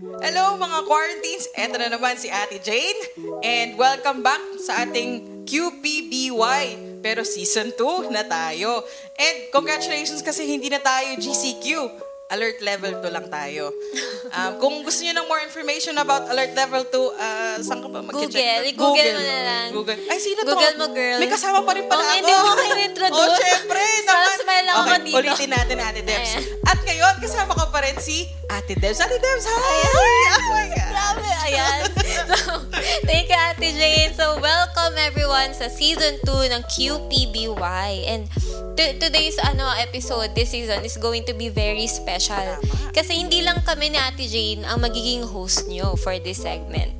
Hello mga quarantines! Ito na naman si Ate Jane and welcome back sa ating QPBY. Pero season 2 na tayo. And congratulations kasi hindi na tayo GCQ. Alert level 2 lang tayo. Um, kung gusto niyo ng more information about alert level 2, uh, saan ka ba mag-check? Google. I-Google mo na lang. Google. Ay, sino to? Google mo, girl. May kasama pa rin pala Oh, ako. hindi mo kayo introduce. Oh, syempre. Parang smile lang ako okay, dito. ulitin natin, Ate Debs. Ayan. At ngayon, kasama ko pa rin si Ate Debs. Ate Debs, hi! Oh my God. Grabe, ayan. So, thank you, Ate Jane. So, welcome everyone sa season 2 ng QPBY. And to- today's ano episode this season is going to be very special. Kasi hindi lang kami ni Ate Jane ang magiging host nyo for this segment.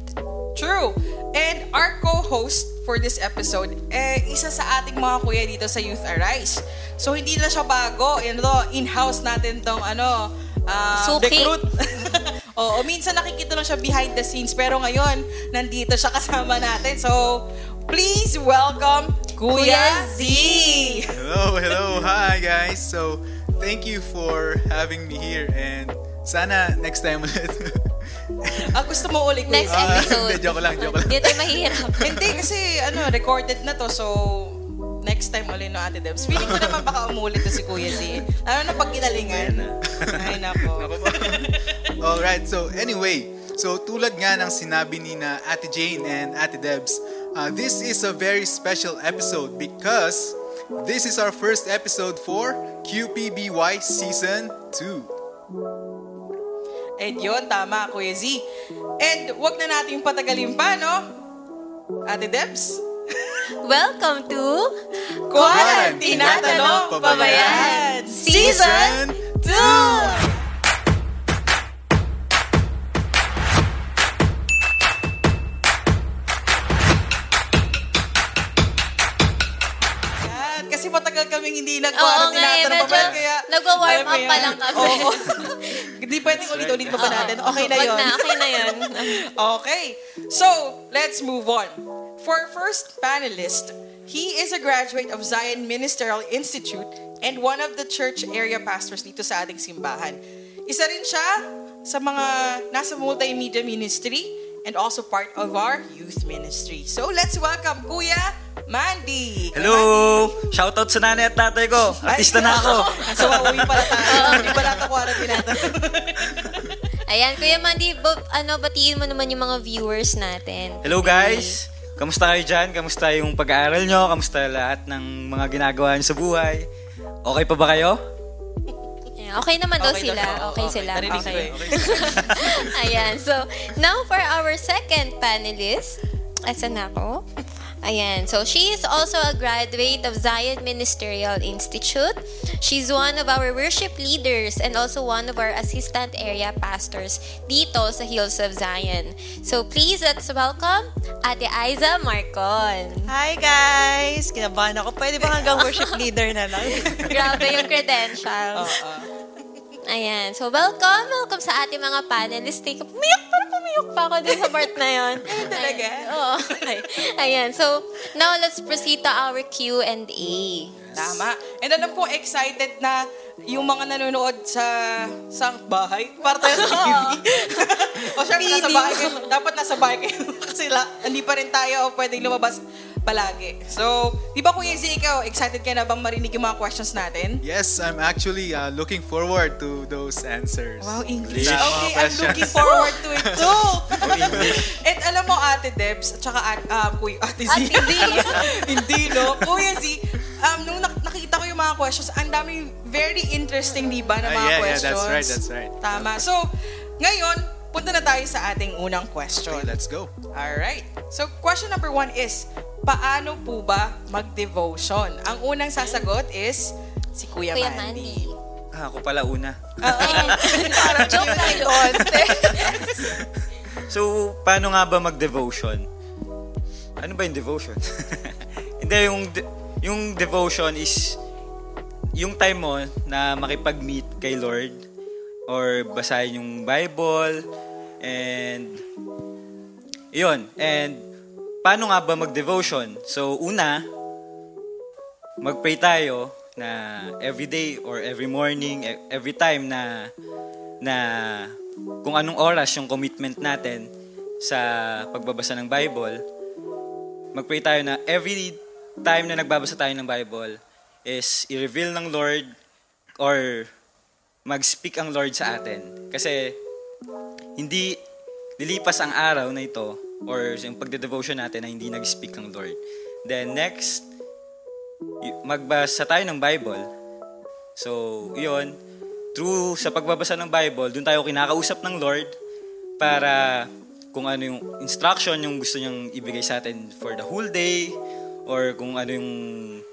True. And our co-host for this episode, eh, isa sa ating mga kuya dito sa Youth Arise. So, hindi na siya bago. Yan to, in-house natin tong ano, ah, Suki. recruit. Oo, minsan nakikita lang siya behind the scenes. Pero ngayon, nandito siya kasama natin. So, please welcome Kuya, Kuya Z. Hello, hello, hi guys. So, thank you for having me here and sana next time ulit. Ah, gusto mo ulit, Next? Ah, episode. hindi, joke lang, joke lang. Hindi tayo mahirap. Hindi, kasi ano, recorded na to. So, next time ulit no, Ate Debs. Feeling ko naman baka umulit to si Kuya Z. Lalo na pag ginalingan. Ay, nako. Alright, so anyway, so tulad nga ng sinabi ni na Ate Jane and Ate Debs, uh, this is a very special episode because this is our first episode for QPBY Season 2. And yun, tama, Kuya Z. And wag na natin patagalin pa, no? Ate Debs? Welcome to Quarantine Tinatanong Pabayan! Season 2! Hindi Oo nag-quarantine nga eh, tinatanong medyo pabayan, kaya... nagwa-warm alam mo up pa yan. lang kami. Oo. Hindi pwedeng ulit-ulit pa ba natin? Okay na Wag yun. okay na yun. Okay. So, let's move on. For our first panelist, he is a graduate of Zion Ministerial Institute and one of the church area pastors dito sa ating simbahan. Isa rin siya sa mga nasa multimedia ministry and also part of our youth ministry. So, let's welcome Kuya Mandy. Hello! Shoutout sa nanay at tatay ko. Artista na ako. so, uuwi pala tayo. Hindi pala ito quarantine natin. Ayan, Kuya Mandy, bo- ano, batiin mo naman yung mga viewers natin. Hello guys! Kamusta kayo dyan? Kamusta yung pag-aaral nyo? Kamusta lahat ng mga ginagawa nyo sa buhay? Okay pa ba kayo? Ayan, Okay naman daw Okay sila. daw. Okay Okay, sila. narinig Okay. eh. Ayan, so, now for our second panelist. Asan na ako? Ayan, so she is also a graduate of Zion Ministerial Institute. She's one of our worship leaders and also one of our assistant area pastors dito sa Hills of Zion. So please, let's welcome Ate Aiza Marcon. Hi guys! Kinabahan ako. Pwede ba hanggang worship leader na lang? Grabe yung credentials. Ayan. So, welcome. Welcome sa ating mga panelists. Take, pumiyok, parang pumiyok pa ako din sa part na yun. talaga? Ayan. Oo. Ayan. So, now let's proceed to our Q&A. Tama. And alam ko, excited na yung mga nanonood sa sa bahay. Para tayo sa TV. o syempre, nasa bahay kayo. Dapat nasa bahay kayo. Kasi la, hindi pa rin tayo pwedeng lumabas palagi. So, di ba Kuya Z, ikaw, excited ka na bang marinig yung mga questions natin? Yes, I'm actually uh, looking forward to those answers. Wow, English. Mga Okay, I'm looking forward to it too. And alam mo, Ate Debs, at saka at, um, Kuya, Ate Z. Ate Z. Hindi, no? Kuya Z, um, nung nak- nakita ko yung mga questions, ang dami very interesting, di ba, na Ah, mga yeah, yeah, questions. that's right, that's right. Tama. So, ngayon, punta na tayo sa ating unang question. Okay, let's go. Alright. So, question number one is, paano po ba mag-devotion? Ang unang sasagot is si Kuya, Kuya Mandy. Mandy. Ah, ako pala una. Parang Joke lang yun. So, paano nga ba mag-devotion? Ano ba yung devotion? Hindi, yung, de- yung devotion is yung time mo na makipag-meet kay Lord or basahin yung Bible and yun. And paano nga ba mag-devotion? So, una, mag-pray tayo na every day or every morning, e- every time na na kung anong oras yung commitment natin sa pagbabasa ng Bible, mag-pray tayo na every time na nagbabasa tayo ng Bible is i-reveal ng Lord or mag-speak ang Lord sa atin. Kasi hindi lilipas ang araw na ito or yung pagde-devotion natin na hindi nag-speak ang Lord. Then next, magbasa tayo ng Bible. So, yun. Through sa pagbabasa ng Bible, doon tayo kinakausap ng Lord para kung ano yung instruction yung gusto niyang ibigay sa atin for the whole day or kung ano yung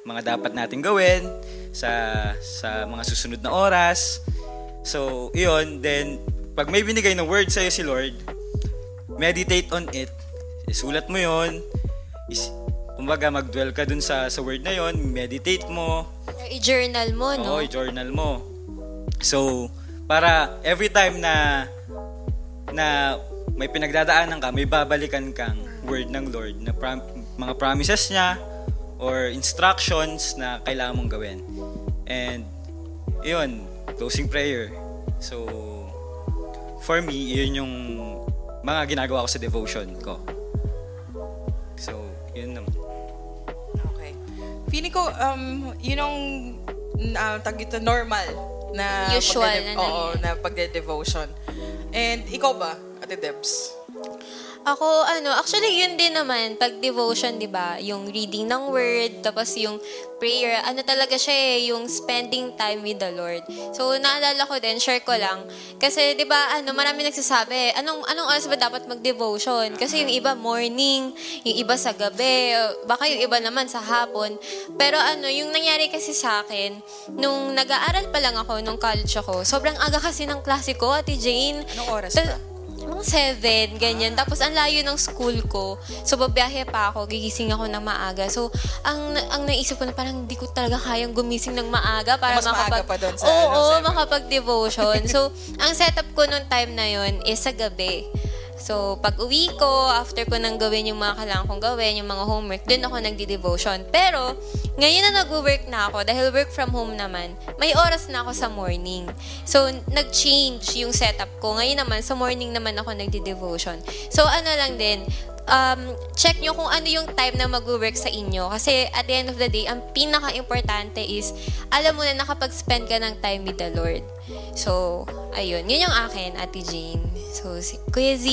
mga dapat natin gawin sa sa mga susunod na oras. So, iyon, then pag may binigay na word sa'yo si Lord, meditate on it. Isulat mo yon is, kumbaga mag-dwell ka dun sa, sa word na yon meditate mo, i-journal mo, no? Oo, i-journal mo. So, para every time na na may pinagdadaanan ka, may babalikan kang word ng Lord na prom- mga promises niya or instructions na kailangan mong gawin. And yun, closing prayer. So, for me, yun yung mga ginagawa ko sa devotion ko. So, yun naman. Okay. Feeling ko, um, yun ang uh, tag ito, normal na Usual pagde- na Oo, na pagde-devotion. And ikaw ba, Ate Debs? Ako, ano, actually, yun din naman, pag devotion, di ba? Yung reading ng word, tapos yung prayer, ano talaga siya eh, yung spending time with the Lord. So, naalala ko din, share ko lang. Kasi, di ba, ano, marami nagsasabi, anong, anong oras ba dapat mag-devotion? Kasi yung iba, morning, yung iba sa gabi, baka yung iba naman sa hapon. Pero ano, yung nangyari kasi sa akin, nung nag-aaral pa lang ako, nung college ako, sobrang aga kasi ng klase ko, Ate Jane. Anong oras Ta- ba? Mga seven, ganyan. Tapos, ang layo ng school ko. So, babiyahe pa ako. Gigising ako ng maaga. So, ang ang naisip ko na parang hindi ko talaga kayang gumising ng maaga para Mas maaga pa doon sa, Oo, ano, makapag-devotion. so, ang setup ko nung time na yon is sa gabi. So, pag uwi ko, after ko nang gawin yung mga kailangan kong gawin, yung mga homework, dun ako nagdi-devotion. Pero, ngayon na nag-work na ako, dahil work from home naman, may oras na ako sa morning. So, nag-change yung setup ko. Ngayon naman, sa morning naman ako nagdi-devotion. So, ano lang din, um, check nyo kung ano yung time na mag-work sa inyo. Kasi at the end of the day, ang pinaka-importante is, alam mo na nakapag-spend ka ng time with the Lord. So, ayun. Yun yung akin, Ate Jane. So, si Kuya Z,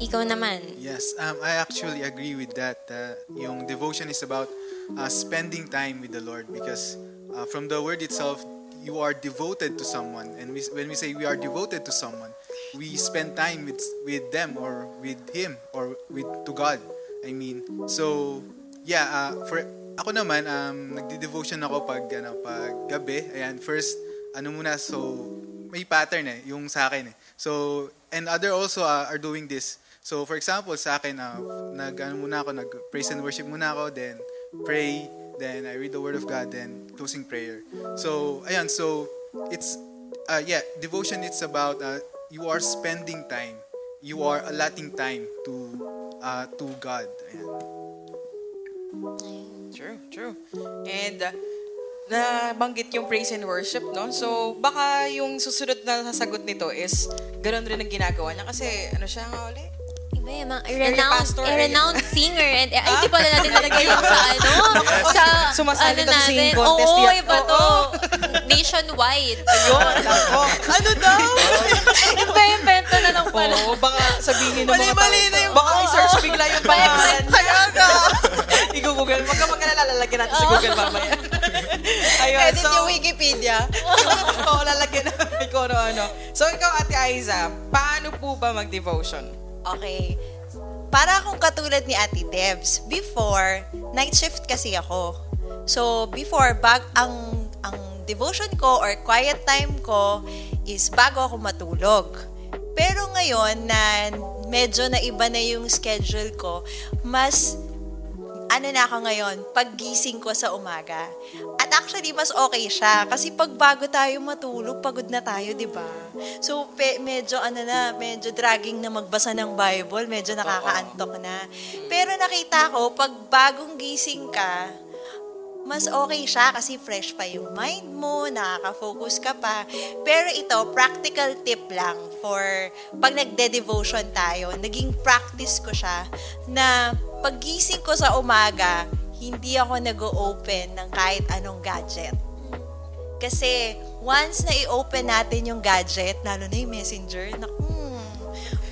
ikaw naman. Yes, um, I actually agree with that. Uh, yung devotion is about uh, spending time with the Lord because uh, from the word itself, you are devoted to someone. And we, when we say we are devoted to someone, we spend time with with them or with Him or with to God. I mean, so yeah. Uh, for ako naman, um, nagdi-devotion ako pag ano pag gabi. Ayan, first ano muna so may pattern eh yung sa akin eh. So and other also uh, are doing this. So for example, sa akin uh, nag ano muna ako nag praise and worship muna ako, then pray, then I read the word of God, then closing prayer. So ayan, so it's uh, yeah, devotion it's about uh, you are spending time. You are allotting time to uh, to God. Ayan. True, true. And uh, nabanggit yung praise and worship, no? So, baka yung susunod na sasagot nito is ganun rin ang ginagawa niya. Kasi, ano siya nga uli? Iba yung mga renowned, pastor, area- renowned singer. And, ay, di pala natin nalagay yung sa ano? Sa, Sumasali ano natin. Oo, yan. iba to. Nationwide. Ayun. Ano daw? Invento na lang pala. Oo, baka sabihin ng mga tao. na yung- Baka i-search bigla yung pangalan. Talaga. I-google. Huwag ka mag-alala, lalagyan natin sa Google mamaya. Ayun, Edit so, yung Wikipedia. Oo, lalagyan natin kung ano-ano. So, ikaw, Ate Aiza, paano po ba mag-devotion? Okay. Para akong katulad ni Ate Debs. Before, night shift kasi ako. So, before, bag, ang, ang devotion ko or quiet time ko is bago ako matulog. Pero ngayon na medyo na iba na yung schedule ko, mas ano na ako ngayon, paggising ko sa umaga. At actually, mas okay siya. Kasi pag bago tayo matulog, pagod na tayo, di ba? So, pe, medyo ano na, medyo dragging na magbasa ng Bible, medyo nakakaantok na. Pero nakita ko, pag bagong gising ka, mas okay siya kasi fresh pa yung mind mo, nakaka-focus ka pa. Pero ito, practical tip lang for pag nagde-devotion tayo, naging practice ko siya na paggising ko sa umaga, hindi ako nag-open ng kahit anong gadget. Kasi once na i-open natin yung gadget, lalo na yung messenger, naku,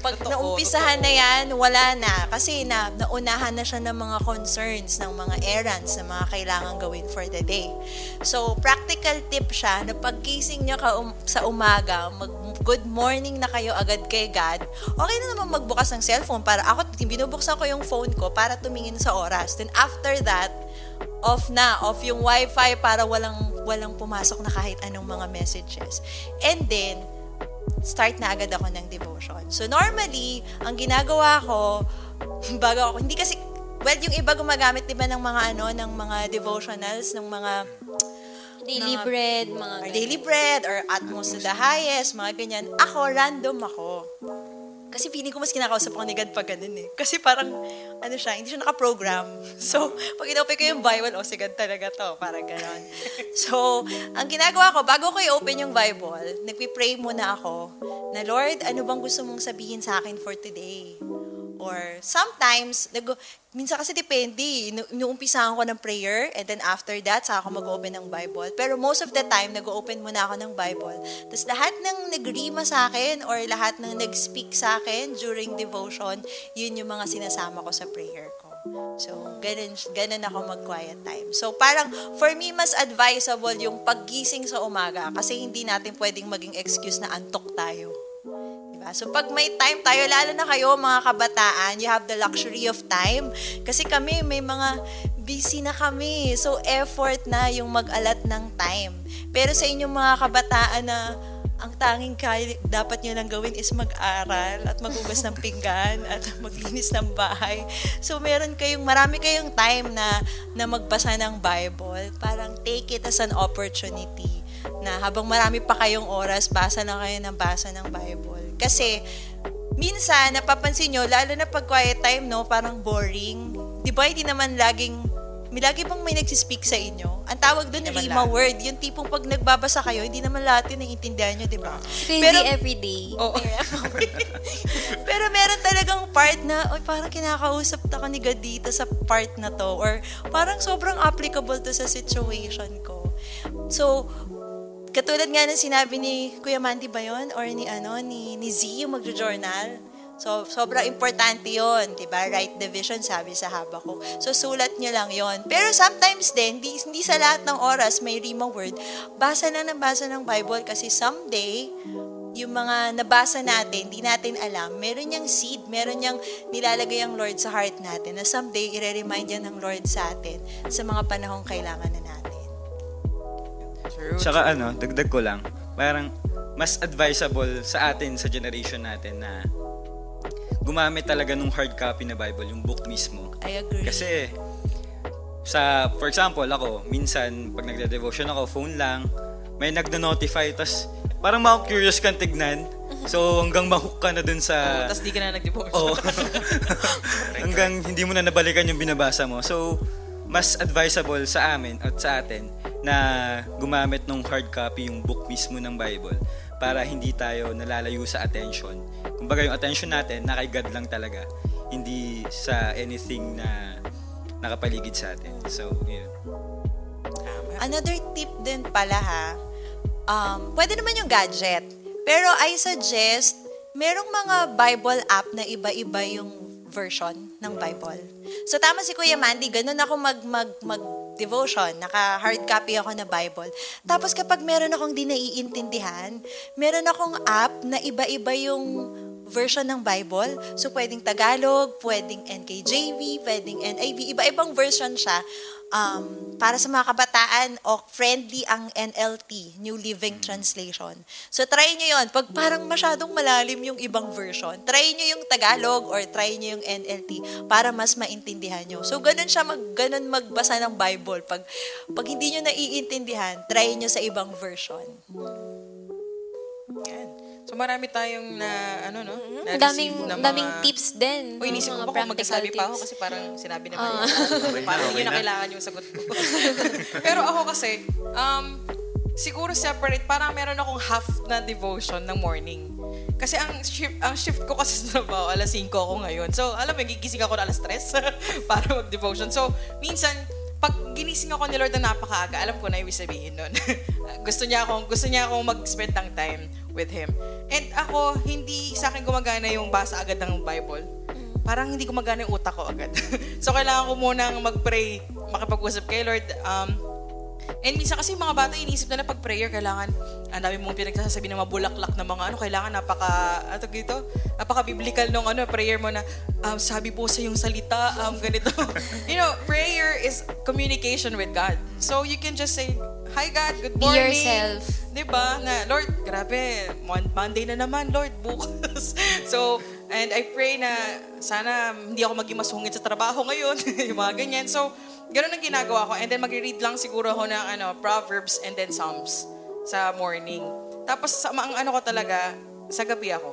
pag Totoo, naumpisahan na yan, wala na. Kasi na, naunahan na siya ng mga concerns, ng mga errands na mga kailangan gawin for the day. So, practical tip siya na pagkising niyo ka um- sa umaga, mag good morning na kayo agad kay God, okay na naman magbukas ng cellphone para ako, binubuksan ko yung phone ko para tumingin sa oras. Then after that, off na, off yung wifi para walang walang pumasok na kahit anong mga messages. And then, start na agad ako ng devotion. So normally, ang ginagawa ko, bago ako, hindi kasi, well, yung iba gumagamit, di ba, ng mga ano, ng mga devotionals, ng mga Daily Mga- bread, mga or daily bread, or utmost to the highest, mga ganyan. Ako, random ako. Kasi feeling ko mas kinakausap ako ni God pag ganun eh. Kasi parang, ano siya, hindi siya nakaprogram. So, pag inopen ko yung Bible, oh, si God talaga to. Parang ganon. So, ang ginagawa ko, bago ko i-open yung Bible, nagpi-pray muna ako na, Lord, ano bang gusto mong sabihin sa akin for today? Or sometimes, nag minsan kasi depende. inu- Inuumpisahan ko ng prayer and then after that, saka ako mag-open ng Bible. Pero most of the time, nag-open muna ako ng Bible. Tapos lahat ng nagrima sa akin or lahat ng nag-speak sa akin during devotion, yun yung mga sinasama ko sa prayer ko. So, ganun, ganun ako mag-quiet time. So, parang, for me, mas advisable yung paggising sa umaga kasi hindi natin pwedeng maging excuse na antok tayo. Diba? So, pag may time tayo, lalo na kayo, mga kabataan, you have the luxury of time. Kasi kami, may mga busy na kami. So, effort na yung mag-alat ng time. Pero sa inyong mga kabataan na ang tanging kaya, dapat nyo lang gawin is mag-aral at maghugas ng pinggan at maglinis ng bahay. So, meron kayong, marami kayong time na, na magbasa ng Bible. Parang take it as an opportunity na habang marami pa kayong oras, basa na kayo ng basa ng Bible. Kasi, minsan, napapansin nyo, lalo na pag quiet time, no, parang boring. Di ba, hindi naman laging, may lagi bang may nagsispeak sa inyo? Ang tawag doon, lima lahat. word. Yung tipong pag nagbabasa kayo, hindi naman lahat yun naiintindihan nyo, di ba? So, hindi everyday. Oo. Pero meron talagang part na, oy, parang kinakausap na ka ni God dito sa part na to. Or parang sobrang applicable to sa situation ko. So, katulad nga ng sinabi ni Kuya Mandy ba yun? Or ni, ano, ni, ni Z, yung magjo-journal. So, sobrang importante yon di ba? Right division, sabi sa haba ko. So, sulat nyo lang yon Pero sometimes din, hindi, hindi sa lahat ng oras may rima word. Basa na ng basa ng Bible kasi someday, yung mga nabasa natin, di natin alam, meron niyang seed, meron niyang nilalagay ang Lord sa heart natin na someday, i-remind yan ng Lord sa atin sa mga panahong kailangan na natin. True. Tsaka ano, dagdag ko lang, parang mas advisable sa atin, sa generation natin na gumamit talaga nung hard copy na Bible, yung book mismo. I agree. Kasi, sa, for example, ako, minsan, pag nagde-devotion ako, phone lang, may nagda-notify, tas parang ma-curious kang tignan. So, hanggang mahook ka na dun sa... Tapos di ka na nag-devotion. Oo. hanggang hindi mo na nabalikan yung binabasa mo. So, mas advisable sa amin at sa atin na gumamit ng hard copy yung book mismo ng Bible para hindi tayo nalalayo sa attention. Kumbaga yung attention natin, na kay God lang talaga. Hindi sa anything na nakapaligid sa atin. So, yun. Another tip din pala ha, um, pwede naman yung gadget. Pero I suggest, merong mga Bible app na iba-iba yung version ng Bible. So tama si Kuya Mandy, ganun ako mag, mag, mag devotion, naka hard copy ako na Bible. Tapos kapag meron akong di naiintindihan, meron akong app na iba-iba yung version ng Bible. So, pwedeng Tagalog, pwedeng NKJV, pwedeng NIV. Iba-ibang version siya. Um, para sa mga kabataan, o friendly ang NLT, New Living Translation. So, try nyo yon Pag parang masyadong malalim yung ibang version, try nyo yung Tagalog or try nyo yung NLT para mas maintindihan nyo. So, ganun siya, mag, ganun magbasa ng Bible. Pag, pag hindi nyo naiintindihan, try nyo sa ibang version. Yan. Marami tayong na, ano no? Ang daming, na-receive na mga- daming tips din. Uy, inisip ko ba kung magkasabi pa ako tips. kasi parang sinabi na Ah. kayo. parang hindi nyo na kailangan yung sagot ko. Pero ako kasi, um, siguro separate, parang meron akong half na devotion ng morning. Kasi ang shift, ang shift ko kasi sa trabaho, alas 5 ako ngayon. So, alam mo, gigising ako na alas 3 para mag-devotion. So, minsan, pag ginising ako ni Lord na napakaaga, alam ko na ibig sabihin nun. gusto niya akong, gusto niya akong mag-spend ng time with Him. And ako, hindi sa akin gumagana yung basa agad ng Bible. Parang hindi gumagana yung utak ko agad. so, kailangan ko munang mag-pray, makipag-usap kay Lord. Um, And minsan kasi mga bata, iniisip na na pag prayer, kailangan, ang dami mong pinagsasabi ng mga bulaklak na mga ano, kailangan napaka, ano dito, napaka-biblical nung ano, prayer mo na, um, sabi po sa yung salita, um, ganito. you know, prayer is communication with God. So you can just say, Hi God, good Be morning. yourself. Diba? Na, Lord, grabe, Mon- Monday na naman, Lord, bukas. so, and I pray na sana hindi ako maging masungit sa trabaho ngayon. yung mga ganyan. So, ganun ang ginagawa ko. And then mag-read lang siguro ako ng ano, Proverbs and then Psalms sa morning. Tapos, sa, ang ano ko talaga, sa gabi ako.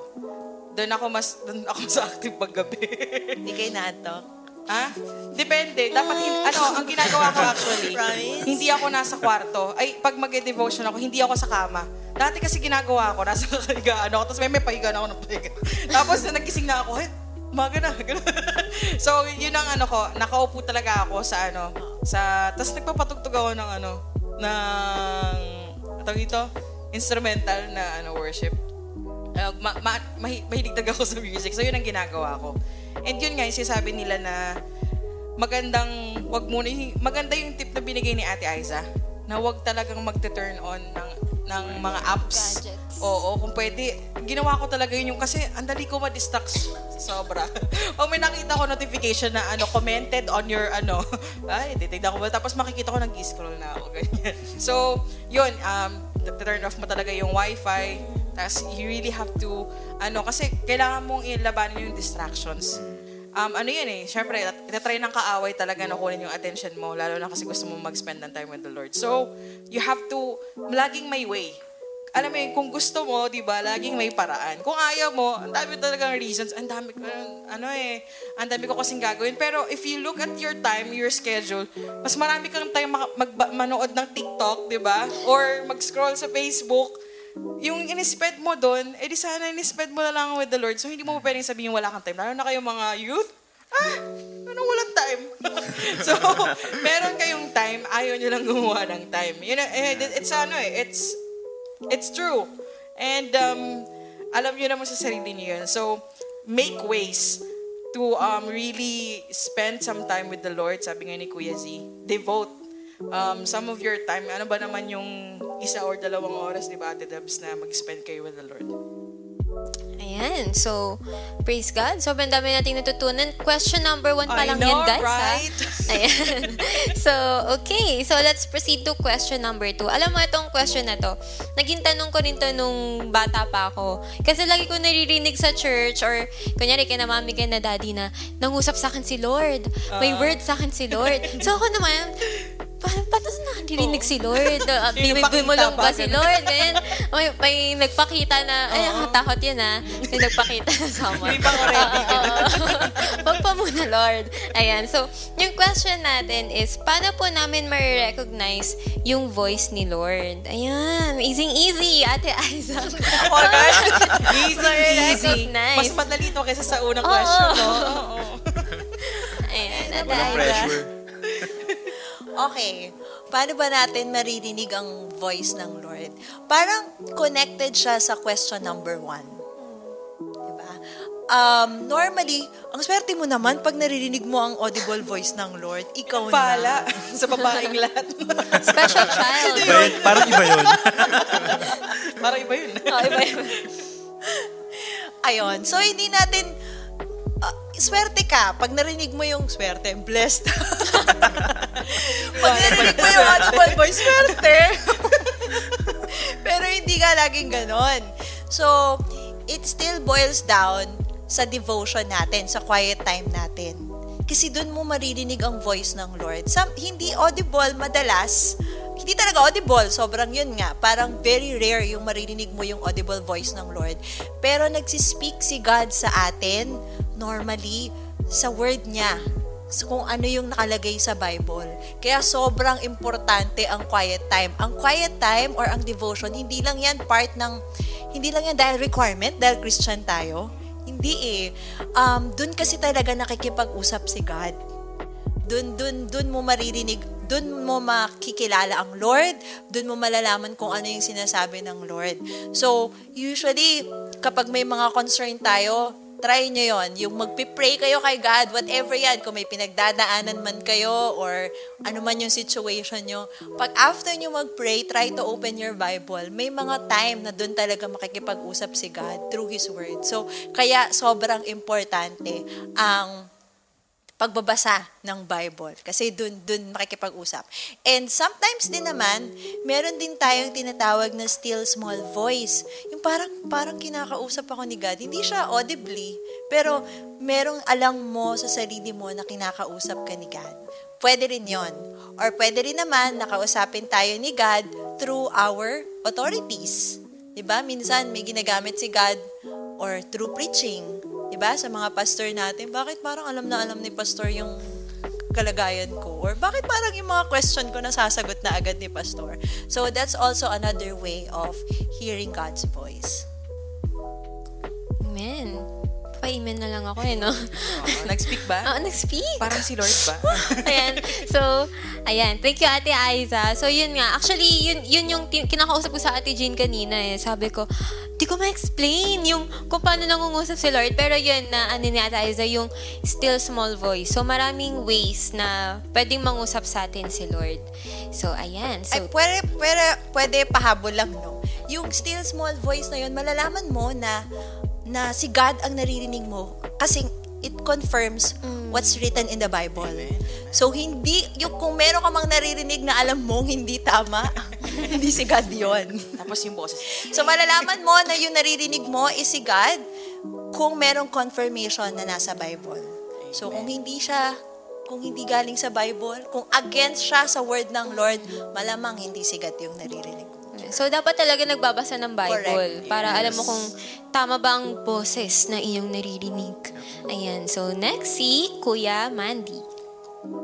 Doon ako mas, doon ako sa active paggabi. Hindi kayo natok. Ha? Depende. Dapat, hin- ano, ang ginagawa ko actually, Promise? hindi ako nasa kwarto. Ay, pag mag-devotion ako, hindi ako sa kama. Dati kasi ginagawa ko, nasa kahigaan ako, tapos may may pahiga na ako ng pahiga. tapos na nagising na ako, ay, umaga na. ganun. so, yun ang ano ko, nakaupo talaga ako sa ano, sa, tapos nagpapatugtog ako ng ano, ng, tawag ito, instrumental na ano, worship. Uh, ma- ma- mahi- mahilig talaga ako sa music. So, yun ang ginagawa ko. And yun nga, yung sinasabi nila na magandang, wag muna, maganda yung tip na binigay ni Ate Aiza, na wag talagang magte-turn on ng, ng mga apps. Gadgets. Oo, kung pwede. Ginawa ko talaga yun yung kasi ang dali ko ma-distract sobra. Pag may nakita ko notification na ano, commented on your ano, ay, titignan ko ba? Tapos makikita ko nag-scroll na ako. Ganyan. So, yun, um, turn off mo talaga yung wifi. Tapos, you really have to, ano, kasi kailangan mong ilabanin yung distractions. Um, ano yan eh, syempre, itatry ng kaaway talaga na kunin yung attention mo, lalo na kasi gusto mo mag-spend ng time with the Lord. So, you have to, laging may way alam mo yun, kung gusto mo, di ba, laging may paraan. Kung ayaw mo, ang dami talagang reasons, ang dami ko, ano eh, ang dami ko kasing gagawin. Pero if you look at your time, your schedule, mas marami kang time maka- mag- manood ng TikTok, di ba? Or mag-scroll sa Facebook. Yung inispend mo doon, eh di sana inispend mo na lang with the Lord. So hindi mo pwedeng sabihin wala kang time. Lalo na kayong mga youth, ah, anong walang time? so, meron kayong time, ayaw nyo lang gumawa ng time. You know, eh, it's ano eh, it's It's true. And um, alam niyo naman sa sarili niyo yun. So, make ways to um, really spend some time with the Lord. Sabi nga ni Kuya Z, devote um, some of your time. Ano ba naman yung isa or dalawang oras, di ba, Ate Debs, na mag-spend kayo with the Lord? Ayan. So, praise God. Sobrang dami nating natutunan. Question number one pa lang know, yan, guys. ha? right? Ayan. so, okay. So, let's proceed to question number two. Alam mo, itong question na to, naging tanong ko rin to nung bata pa ako. Kasi lagi ko naririnig sa church or kunyari kay na mami, kay na daddy na nangusap sa akin si Lord. May Ah. word sa akin si Lord. So, ako naman, paano, paano nakadirinig si Lord? Uh, bumulong ba si Lord? Ganyan. May, may nagpakita na, ay, Oo. takot yun ah. May nagpakita na someone. Hindi pa ready. Wag pa muna, Lord. Ayan. So, yung question natin is, paano po namin ma-recognize yung voice ni Lord? Ayan. Easy, easy, Ate Aiza. Oh, God. easy, easy. Recognize. Mas madali to kaysa sa unang Oo. question, no? Oo. Ayan, Ate Aiza. pressure. Okay. Paano ba natin maririnig ang voice ng Lord? Parang connected siya sa question number one. Diba? Um, normally, ang swerte mo naman pag naririnig mo ang audible voice ng Lord, ikaw Pala na. sa babaeng lahat. Special child. Iba yun, parang iba yun. Para iba yun. Oh, iba yun. Ayon. So, hindi natin, ah, swerte ka. Pag narinig mo yung swerte, blessed. Pag narinig mo yung audible voice, swerte. Pero hindi ka laging ganon. So, it still boils down sa devotion natin, sa quiet time natin. Kasi doon mo maririnig ang voice ng Lord. Some, hindi audible madalas, hindi talaga audible. Sobrang yun nga. Parang very rare yung maririnig mo yung audible voice ng Lord. Pero nagsispeak si God sa atin normally sa word niya so, kung ano yung nakalagay sa Bible. Kaya sobrang importante ang quiet time. Ang quiet time or ang devotion, hindi lang yan part ng, hindi lang yan dahil requirement, dahil Christian tayo. Hindi eh. Um, dun kasi talaga nakikipag-usap si God. Dun, dun, dun mo maririnig, dun mo makikilala ang Lord, dun mo malalaman kung ano yung sinasabi ng Lord. So, usually, kapag may mga concern tayo, try nyo yon Yung magpipray kayo kay God, whatever yan, kung may pinagdadaanan man kayo or ano man yung situation nyo. Pag after nyo magpray, try to open your Bible. May mga time na doon talaga makikipag-usap si God through His Word. So, kaya sobrang importante ang pagbabasa ng Bible. Kasi dun, dun makikipag-usap. And sometimes din naman, meron din tayong tinatawag na still small voice. Yung parang, parang kinakausap ako ni God. Hindi siya audibly, pero merong alam mo sa sarili mo na kinakausap ka ni God. Pwede rin yon Or pwede rin naman nakausapin tayo ni God through our authorities. 'Di ba? Minsan may ginagamit si God or through preaching 'di ba? Sa mga pastor natin, bakit parang alam na alam ni pastor yung kalagayan ko? Or bakit parang yung mga question ko nasasagot na agad ni pastor? So that's also another way of hearing God's voice. Amen. Pa-amen na lang ako eh, no? Nag-speak ba? Oo, nag-speak. Parang si Lord ba? ayan. So, ayan. Thank you, Ate Aiza. So, yun nga. Actually, yun, yun yung tin- kinakausap ko sa Ate Jean kanina eh. Sabi ko, di ko ma-explain yung kung paano nangungusap si Lord. Pero yun na, ano ni Ate Aiza, yung still small voice. So, maraming ways na pwedeng mangusap sa atin si Lord. So, ayan. So, Ay, pwede, pwede, pwede pahabol lang, no? Yung still small voice na yun, malalaman mo na na si God ang naririnig mo kasi it confirms what's written in the Bible. So, hindi, yung kung meron ka mang naririnig na alam mong hindi tama, hindi si God yon. Tapos yung boses. So, malalaman mo na yung naririnig mo is si God kung merong confirmation na nasa Bible. So, kung hindi siya, kung hindi galing sa Bible, kung against siya sa word ng Lord, malamang hindi si God yung naririnig. So, dapat talaga nagbabasa ng Bible Correct. para alam mo kung tama ba ang boses na iyong naririnig. Ayan. So, next si Kuya Mandy.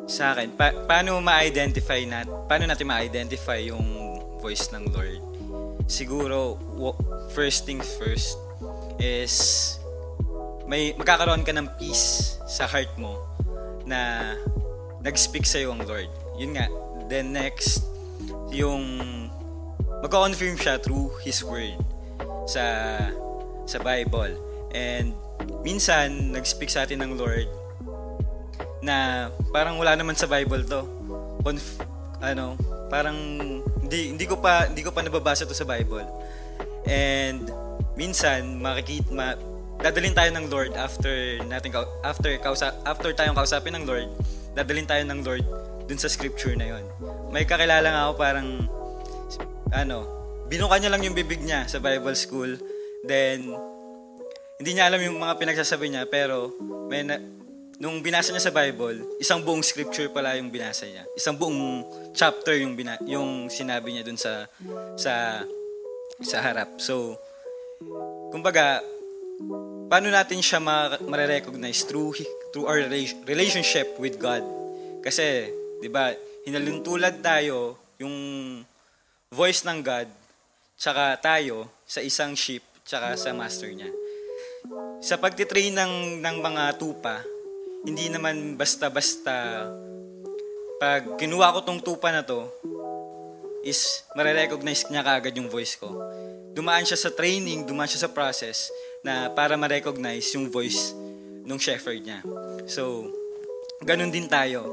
Sa akin, pa- paano ma-identify nat paano natin ma-identify yung voice ng Lord? Siguro, wo- first things first is may magkakaroon ka ng peace sa heart mo na nag-speak sa ang Lord. Yun nga. Then next, yung magko-confirm siya through His Word sa sa Bible. And minsan, nag-speak sa atin ng Lord na parang wala naman sa Bible to. Conf- ano, parang hindi hindi ko pa hindi ko pa nababasa to sa Bible. And minsan makikita ma, dadalhin tayo ng Lord after natin after kausa, after tayong kausapin ng Lord, dadalhin tayo ng Lord dun sa scripture na yon. May kakilala nga ako parang ano, binuka niya lang yung bibig niya sa Bible school. Then hindi niya alam yung mga pinagsasabi niya pero may na, nung binasa niya sa Bible, isang buong scripture pala yung binasa niya. Isang buong chapter yung bina, yung sinabi niya dun sa sa sa harap. So, kumbaga, paano natin siya ma- mare-recognize through through our rela- relationship with God? Kasi, 'di ba, hinalintulad tayo yung voice ng God tsaka tayo sa isang sheep tsaka sa master niya. Sa pagtitrain ng, ng mga tupa, hindi naman basta-basta pag kinuha ko tong tupa na to, is marirecognize niya kaagad yung voice ko. Dumaan siya sa training, dumaan siya sa process na para ma-recognize yung voice ng shepherd niya. So, ganun din tayo.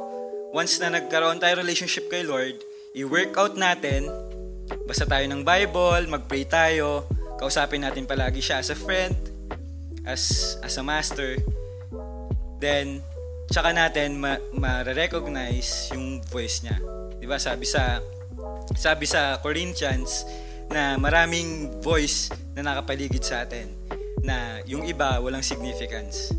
Once na nagkaroon tayo relationship kay Lord, i-work out natin, basta tayo ng Bible, mag-pray tayo, kausapin natin palagi siya as a friend, as as a master, then tsaka natin ma- ma-recognize yung voice niya. 'Di ba? Sabi sa sabi sa Corinthians na maraming voice na nakapaligid sa atin na yung iba walang significance.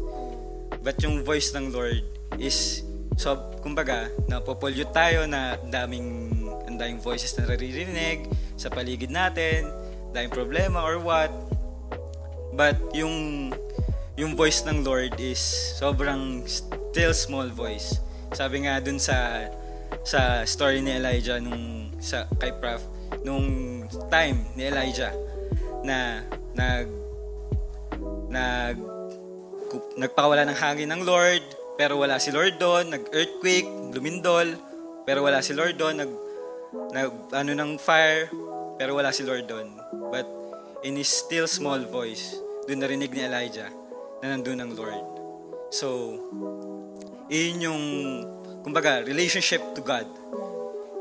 But yung voice ng Lord is so kumbaga na popollute tayo na daming daming voices na naririnig sa paligid natin, daming problema or what. But yung yung voice ng Lord is sobrang still small voice. Sabi nga dun sa sa story ni Elijah nung sa kay Prof nung time ni Elijah na nag nag nagpakawala ng hangin ng Lord pero wala si Lord doon, nag-earthquake, lumindol, pero wala si Lord doon, nag, nag ano ng fire, pero wala si Lord doon. But in his still small voice, doon narinig ni Elijah na nandun ang Lord. So, iyon yung, kumbaga, relationship to God.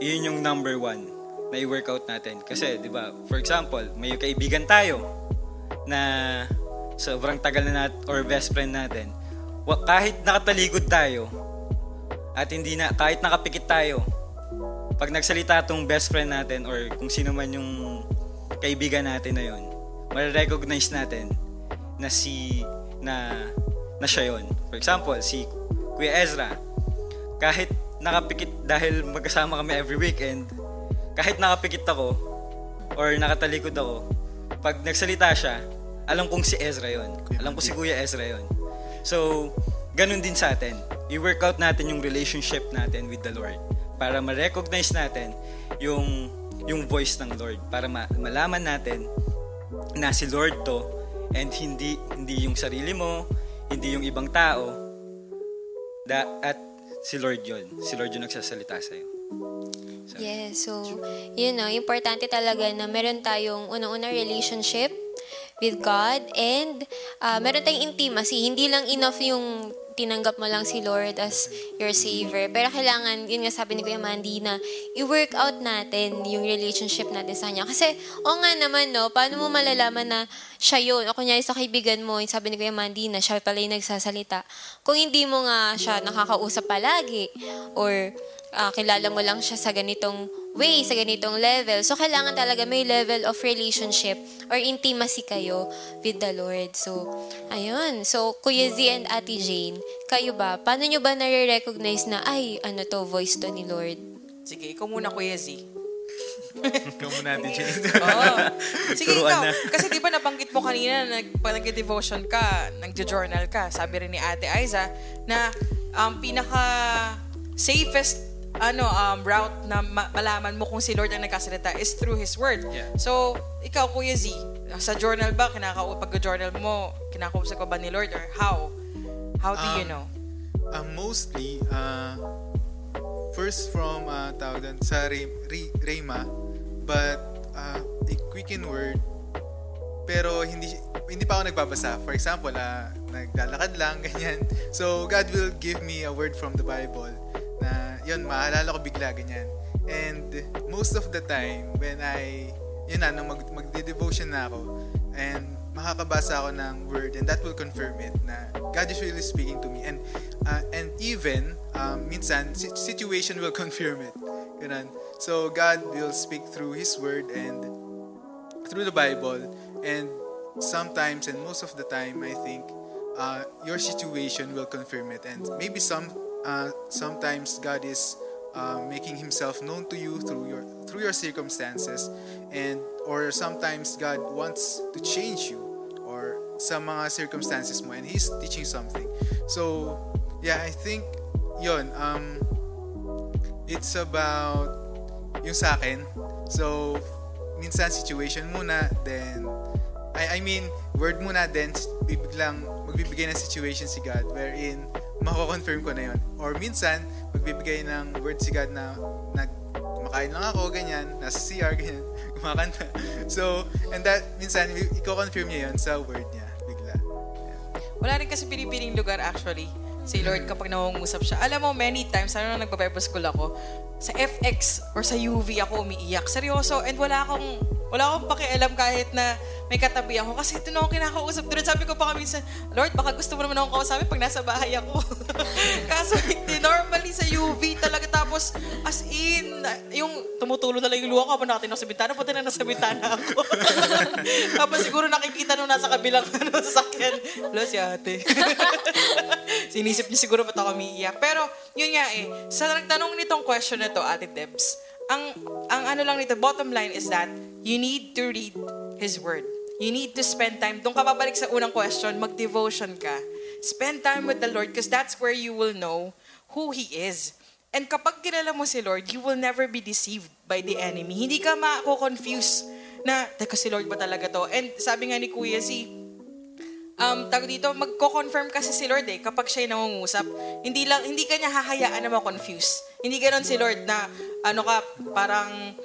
Iyon yung number one na i-workout natin. Kasi, di ba, for example, may kaibigan tayo na sobrang tagal na nat or best friend natin. Kahit nakataligod tayo at hindi na, kahit nakapikit tayo, pag nagsalita tong best friend natin or kung sino man yung kaibigan natin na yun, ma-recognize natin na si na na siya yun. For example, si Kuya Ezra, kahit nakapikit dahil magkasama kami every weekend, kahit nakapikit ako or nakatalikod ako, pag nagsalita siya, alam kong si Ezra yon. Alam ko si Kuya Ezra yon. So, ganun din sa atin. I-work out natin yung relationship natin with the Lord para ma-recognize natin yung yung voice ng Lord para ma- malaman natin na si Lord to and hindi hindi yung sarili mo, hindi yung ibang tao da, at si Lord yon. Si Lord yung nagsasalita sa iyo. Yes, so, you know, importante talaga na meron tayong unang-una relationship with God and uh, meron tayong intimacy. Hindi lang enough yung tinanggap mo lang si Lord as your Savior. Pero kailangan, yun nga sabi ni Kuya Mandy, na i-work out natin yung relationship natin sa Kanya. Kasi, o nga naman, no, paano mo malalaman na siya yun? O kunyari sa kaibigan mo, yung sabi ni Kuya Mandy na siya pala yung nagsasalita. Kung hindi mo nga siya nakakausap palagi or ah, kilala mo lang siya sa ganitong way, sa ganitong level. So, kailangan talaga may level of relationship or intimacy kayo with the Lord. So, ayun. So, Kuya Z and Ate Jane, kayo ba? Paano nyo ba nare-recognize na, ay, ano to, voice to ni Lord? Sige, ikaw muna, Kuya Z. Ikaw muna natin, Jane. Oo. Sige, ikaw. na. Kasi di ba nabanggit mo kanina na nag, pag nag-devotion ka, nag-journal ka, sabi rin ni Ate Aiza, na um, pinaka safest ano um, route na ma- malaman mo kung si Lord ang nagkasalita is through His Word. Yeah. So, ikaw, Kuya Z, sa journal ba, kinaka- pag-journal mo, kinakausap ka ba ni Lord or how? How do you Um, know? Uh, mostly, uh, first from uh, tawag doon, sa Re- Re- Rema, but uh, a quicken word, pero hindi hindi pa ako nagbabasa. For example, uh, naglalakad lang, ganyan. So, God will give me a word from the Bible na, yun, maalala ko bigla, ganyan. And most of the time, when I, yun na, nung mag, magde-devotion na ako, and makakabasa ako ng word, and that will confirm it na God is really speaking to me. And uh, and even, um, minsan, si- situation will confirm it. Ganun. So, God will speak through His word and through the Bible and sometimes and most of the time I think uh, your situation will confirm it and maybe some uh, sometimes God is uh, making himself known to you through your through your circumstances and or sometimes God wants to change you or sa mga circumstances mo and he's teaching something so yeah I think yon um it's about yung sa akin. So, minsan situation muna, then, I, I mean, word muna, then, bibiglang, magbibigay ng situation si God, wherein, mako-confirm ko na yon Or minsan, magbibigay ng word si God na, nag, kumakain lang ako, ganyan, nasa CR, ganyan, kumakanta. So, and that, minsan, i-confirm niya yon sa word niya, bigla. Wala rin kasi pinipiling lugar actually. Si Lord kapag nangungusap siya. Alam mo, many times, ano na nagpa-Bible school ako, sa FX or sa UV ako umiiyak. Seryoso. And wala akong, wala akong pakialam kahit na may katabi ako. Kasi ito na ako kinakausap doon. Sabi ko pa sa, Lord, baka gusto mo naman akong kausapin pag nasa bahay ako. Kaso hindi. Normally sa UV talaga. Tapos, as in, yung tumutulo na lang yung luha ko habang nakatin ako sa bintana. Punta na nasa bintana ako. Tapos siguro nakikita nung nasa kabilang ano, sasakyan. Wala si ate. Sinisip niya siguro ba't ako umiiyak. Pero, yun nga eh, sa nagtanong nitong question na to, Ate Debs, ang ang ano lang nito, bottom line is that you need to read His Word. You need to spend time. Doon ka babalik sa unang question, mag-devotion ka. Spend time with the Lord because that's where you will know who He is. And kapag kilala mo si Lord, you will never be deceived by the enemy. Hindi ka mako-confuse na, teka si Lord ba talaga to? And sabi nga ni Kuya si, um, tawag dito, magko-confirm kasi si Lord eh, kapag siya yung nangungusap. Hindi lang, hindi ka niya hahayaan na ma-confuse. Hindi ganoon si Lord na, ano ka, parang,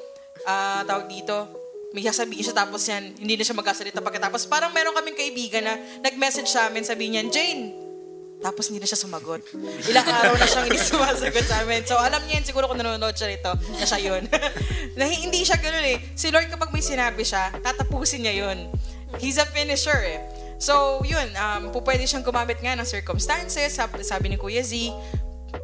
ah, tawag dito, may sasabihin siya tapos yan, hindi na siya magkasalita pagkatapos. Parang meron kaming kaibigan na nag-message sa amin, sabi niyan, Jane, tapos hindi na siya sumagot. Ilang araw na siyang hindi sumasagot sa amin. So alam niya yun, siguro kung nanonood siya rito, na siya yun. na hindi siya ganun eh. Si Lord kapag may sinabi siya, tatapusin niya yun. He's a finisher eh. So yun, um, pwede siyang gumamit nga ng circumstances, sabi, sabi ni Kuya Z.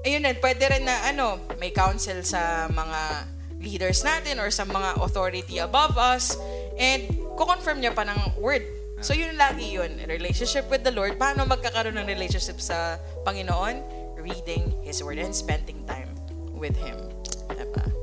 Ayun din, pwede rin na ano, may counsel sa mga leaders natin or sa mga authority above us and ko-confirm niya pa ng word. So yun lagi yun, relationship with the Lord. Paano magkakaroon ng relationship sa Panginoon? Reading His Word and spending time with Him. Diba?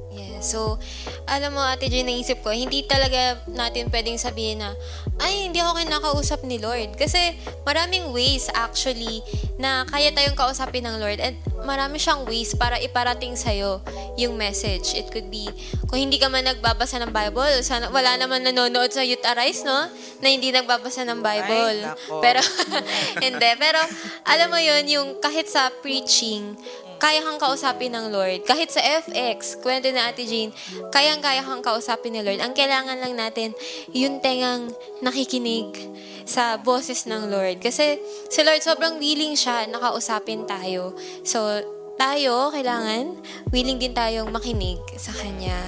So, alam mo, Ate Jane, naisip ko, hindi talaga natin pwedeng sabihin na, ay, hindi ako kinakausap ni Lord. Kasi maraming ways actually na kaya tayong kausapin ng Lord and marami siyang ways para iparating sa'yo yung message. It could be, kung hindi ka man nagbabasa ng Bible, sana, wala naman nanonood sa Youth Arise, no? Na hindi nagbabasa ng Bible. Ay, pero, hindi. Pero, alam mo yun, yung kahit sa preaching, kaya kang kausapin ng Lord. Kahit sa FX, kwento na Ate Jane, kayang-kaya kang kausapin ni Lord. Ang kailangan lang natin, yung tengang nakikinig sa boses ng Lord. Kasi si Lord sobrang willing siya na kausapin tayo. So, tayo, kailangan, willing din tayong makinig sa Kanya.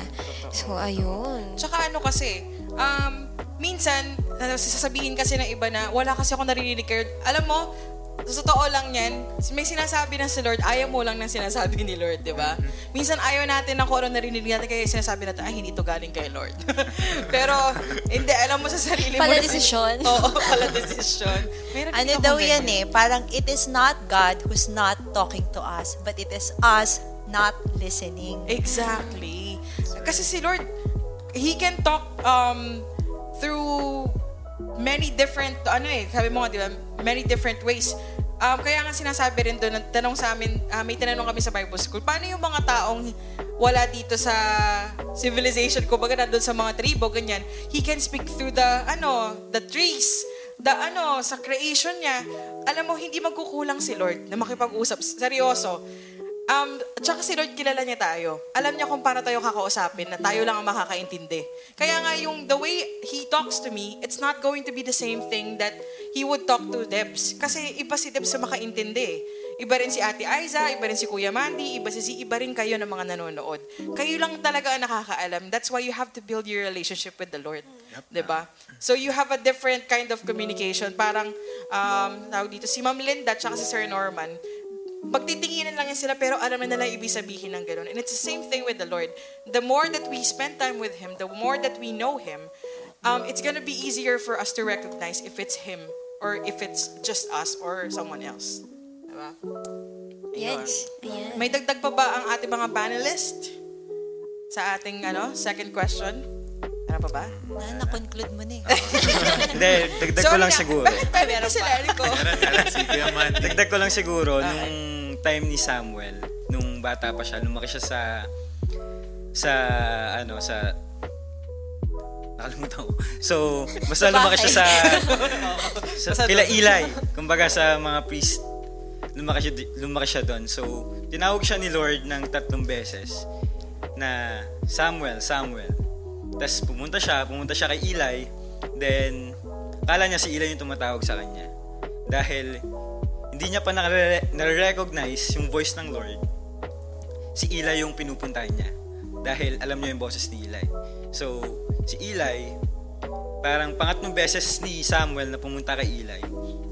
So, ayun. Tsaka ano kasi, um, minsan, sasabihin kasi ng iba na, wala kasi ako naririnig. Alam mo, sa totoo lang yan, may sinasabi ng si Lord, ayaw mo lang ng sinasabi ni Lord, di ba? Minsan ayaw natin ng kung ano narinig natin, kaya sinasabi natin, ay, hindi to galing kay Lord. Pero, hindi, alam mo sa sarili mo. Pala na- desisyon. Oo, pala desisyon. Ano daw yan ganyan. eh, parang it is not God who's not talking to us, but it is us not listening. Exactly. Kasi si Lord, He can talk um, through many different, ano eh, sabi mo nga, di ba, many different ways. Um, kaya nga sinasabi rin doon, tanong sa amin, ah, may tinanong kami sa Bible School, paano yung mga taong wala dito sa civilization, kumbaga nandun sa mga tribo, ganyan, he can speak through the, ano, the trees, the, ano, sa creation niya. Alam mo, hindi magkukulang si Lord na makipag-usap. Seryoso. Um, tsaka si Lord kilala niya tayo. Alam niya kung paano tayo kakausapin na tayo lang ang makakaintindi. Kaya nga yung the way He talks to me, it's not going to be the same thing that He would talk to Debs. Kasi iba si Debs sa makaintindi eh. Iba rin si Ate Aiza, iba rin si Kuya Mandy, iba si Z, iba rin kayo ng mga nanonood. Kayo lang talaga ang nakakaalam. That's why you have to build your relationship with the Lord. 'Di ba? So you have a different kind of communication. Parang, um, tawag dito, si Ma'am Linda at si Sir Norman, pagtitinginan lang yan sila pero alam na nila ibig sabihin ng ganun. And it's the same thing with the Lord. The more that we spend time with Him, the more that we know Him, um, it's gonna be easier for us to recognize if it's Him or if it's just us or someone else. Diba? Yes. Ayan. May dagdag pa ba ang ating mga panelist? Sa ating ano, second question? Ano pa ba? Na, na-conclude mo na eh. Hindi, dagdag ko Sorry lang na. siguro. Bakit pa meron sila, Rico? Dagdag ko lang siguro, nung time ni Samuel, nung bata pa siya, lumaki siya sa, sa, ano, sa, nakalimutan ko. So, basta lumaki siya sa, sa kila Eli, kumbaga sa mga priest, lumaki siya, lumaki siya doon. So, tinawag siya ni Lord ng tatlong beses na Samuel, Samuel. Tapos pumunta siya, pumunta siya kay Eli, then, kala niya si Eli yung tumatawag sa kanya. Dahil, hindi niya pa nare- nare-recognize yung voice ng Lord, si Eli yung pinupuntahan niya. Dahil alam niya yung boses ni Eli. So, si Eli, parang pangatlong beses ni Samuel na pumunta kay Eli,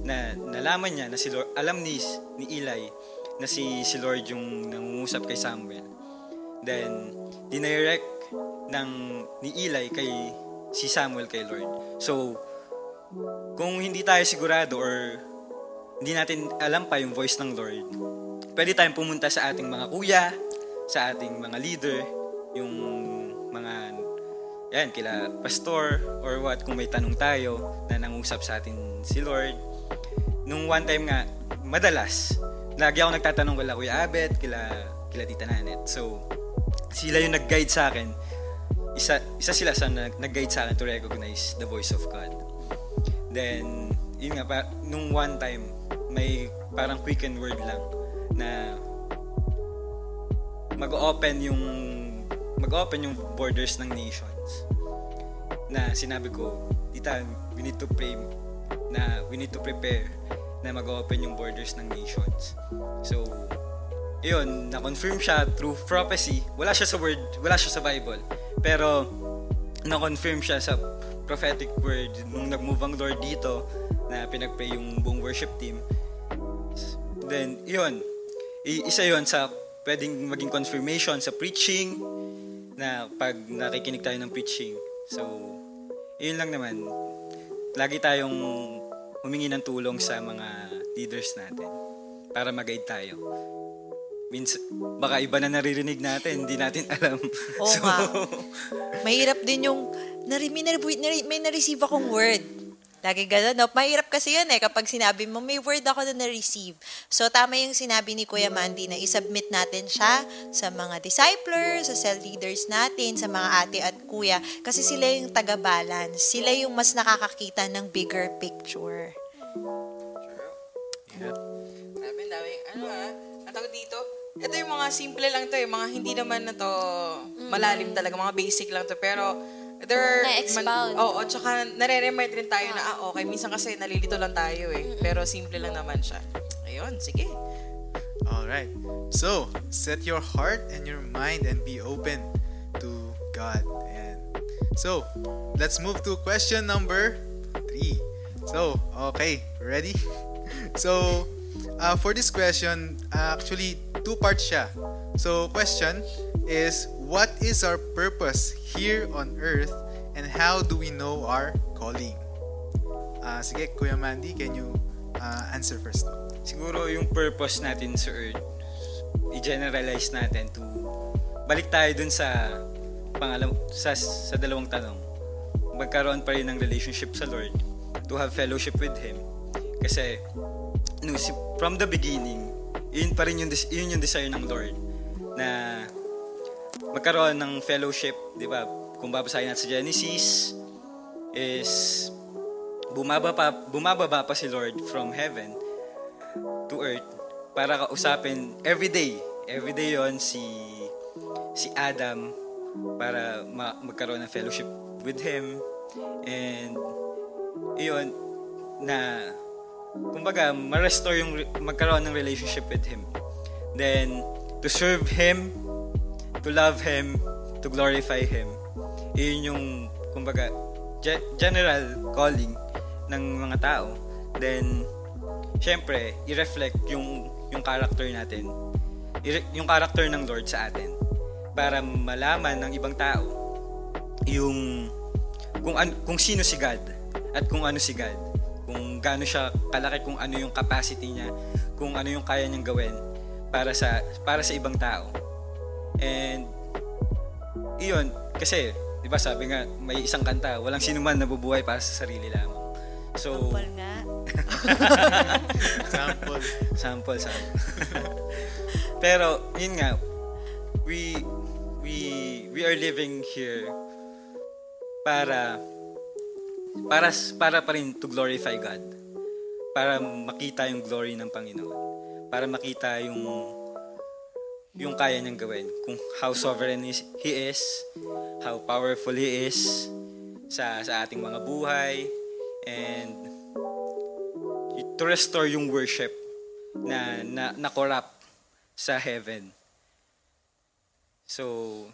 na nalaman niya na si Lord, alam ni, ni Eli na si, si Lord yung nangungusap kay Samuel. Then, dinirect ng ni Eli kay si Samuel kay Lord. So, kung hindi tayo sigurado or hindi natin alam pa yung voice ng Lord, pwede tayong pumunta sa ating mga kuya, sa ating mga leader, yung mga yan, kila pastor or what kung may tanong tayo na nangusap sa atin si Lord. Nung one time nga, madalas, lagi ako nagtatanong kila Kuya Abet, kila, kila Tita Nanet. So, sila yung nag-guide sa akin. Isa, isa sila sa nag- nag-guide sa akin to recognize the voice of God. Then, yun nga, pa, nung one time, may parang quicken word lang na mag-open yung mag-open yung borders ng nations. Na sinabi ko, tita, we need to pray na we need to prepare na mag-open yung borders ng nations. So, yun, na-confirm siya through prophecy. Wala siya sa word, wala siya sa Bible. Pero, na-confirm siya sa prophetic word nung nag-move ang Lord dito na pinag-pray yung buong worship team. Then, yun, i- isa yun sa pwedeng maging confirmation sa preaching na pag nakikinig tayo ng preaching. So, yun lang naman. Lagi tayong humingi ng tulong sa mga leaders natin para mag-guide tayo. Means, baka iba na naririnig natin, hindi natin alam. Oo nga. Mahirap din yung, nari, may, nari, may na-receive akong word. Lagi gano'n, no? Mahirap kasi yun eh, kapag sinabi mo, may word ako na na-receive. So, tama yung sinabi ni Kuya Mandy na isubmit natin siya sa mga disciples, sa cell leaders natin, sa mga ate at kuya. Kasi sila yung taga-balance. Sila yung mas nakakakita ng bigger picture. Yeah. Sabi, dami. Ah, ang dito? Ito yung mga simple lang to, yung mga hindi naman na to malalim talaga, mga basic lang to. Pero, there are... Na-expound. Oo, tsaka nare-remind rin tayo na, ah, okay, minsan kasi nalilito lang tayo eh. Pero simple lang naman siya. Ayun, sige. All right. So, set your heart and your mind and be open to God. And so, let's move to question number three. So, okay, ready? So, uh, for this question, actually, two parts siya. So, question is, what is our purpose here on earth and how do we know our calling? Uh, sige, Kuya Mandy, can you uh, answer first? Siguro yung purpose natin sa earth, i-generalize natin to balik tayo dun sa pangalam sa, sa dalawang tanong. Magkaroon pa rin ng relationship sa Lord, to have fellowship with Him. Kasi no, si, from the beginning, yun pa rin yung, yun yung desire ng Lord na magkaroon ng fellowship, di ba? Kung babasahin natin sa Genesis, is bumaba pa, bumababa pa si Lord from heaven to earth para kausapin every day. Every day yon si si Adam para ma- magkaroon ng fellowship with him and iyon na kumbaga ma-restore yung magkaroon ng relationship with him. Then to serve him, to love him, to glorify him. Iyon yung kumbaga ge- general calling ng mga tao. Then syempre, i-reflect yung yung character natin. Yung character ng Lord sa atin para malaman ng ibang tao yung kung an, kung sino si God at kung ano si God. Kung gaano siya kalaki, kung ano yung capacity niya, kung ano yung kaya niyang gawin para sa para sa ibang tao. And iyon kasi 'di ba sabi nga may isang kanta, walang sino man nabubuhay para sa sarili lamang. So, Paul nga. Example. sample sample pero yun nga we we we are living here para para para pa rin to glorify God para makita yung glory ng Panginoon para makita yung yung kaya niyang gawin kung how sovereign is, he is how powerful he is sa sa ating mga buhay and to restore yung worship na na, na corrupt sa heaven. So,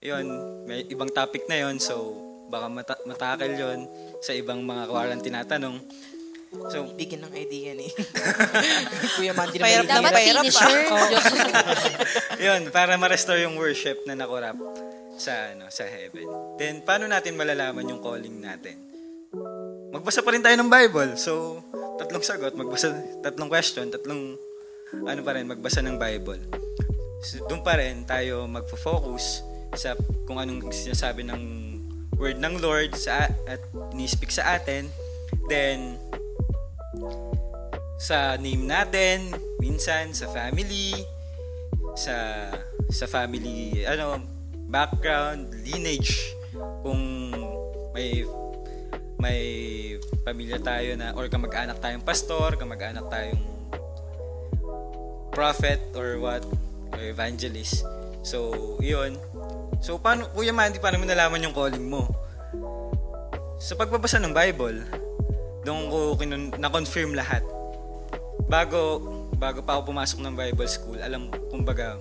yun, may ibang topic na yon so baka mata- matakal yon sa ibang mga kawalan tinatanong. So, Bigyan ng idea ni Kuya Mandy na Pahirap may na Dapat finisher. yun, para ma-restore yung worship na na-corrupt sa ano sa heaven. Then paano natin malalaman yung calling natin? Magbasa pa rin tayo ng Bible. So, tatlong sagot, magbasa tatlong question, tatlong ano pa rin magbasa ng Bible. So, doon pa rin tayo magfo-focus sa kung anong sinasabi ng word ng Lord sa at ni-speak sa atin. Then sa name natin, minsan sa family, sa sa family ano background, lineage kung may may pamilya tayo na or kamag-anak tayong pastor, kamag-anak tayong prophet or what or evangelist. So, yun. So, paano, Kuya Mandy, paano mo nalaman yung calling mo? Sa pagbabasa ng Bible, doon ko kinun- na-confirm lahat. Bago, bago pa ako pumasok ng Bible school, alam, kumbaga,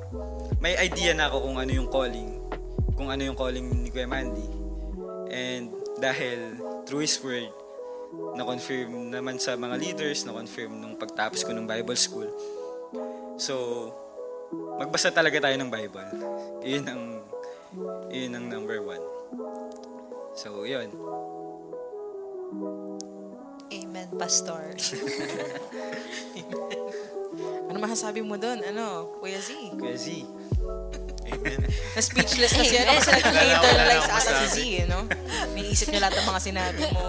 may idea na ako kung ano yung calling, kung ano yung calling ni Kuya Mandy. And dahil through His Word, na-confirm naman sa mga leaders, na-confirm nung pagtapos ko ng Bible school. So, magbasa talaga tayo ng Bible. Yun ang, yun ang number one. So, yun. Amen, Pastor. Ano masasabi mo doon? Ano, Kuya Z? Kuya Z. Amen. Na-speechless na siya. Ano, kasi nag-internalize ata si Z, masabi. eh, no? Naisip niya lahat ng mga sinabi mo.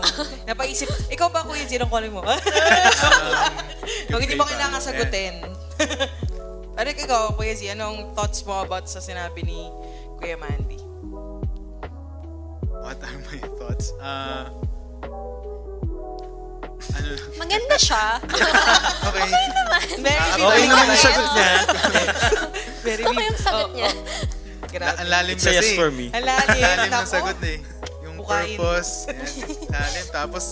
Napaisip, ikaw ba, Kuya Z, ang calling mo? Kung hindi mo kailangan sagutin. Pero ikaw, Kuya Z, anong thoughts mo about sa sinabi ni Kuya Mandy? What are my thoughts? Uh, ano? Maganda siya. Okay. Very Ah, Okay naman yung sagot niya. Very Gusto ko yung sagot niya. oo. La- Grabe. ang lalim It's a kasi. yes for me. Ang lalim. Ang lalim ng sagot eh. Yung Bukain. purpose. Yan. Lalim. Tapos,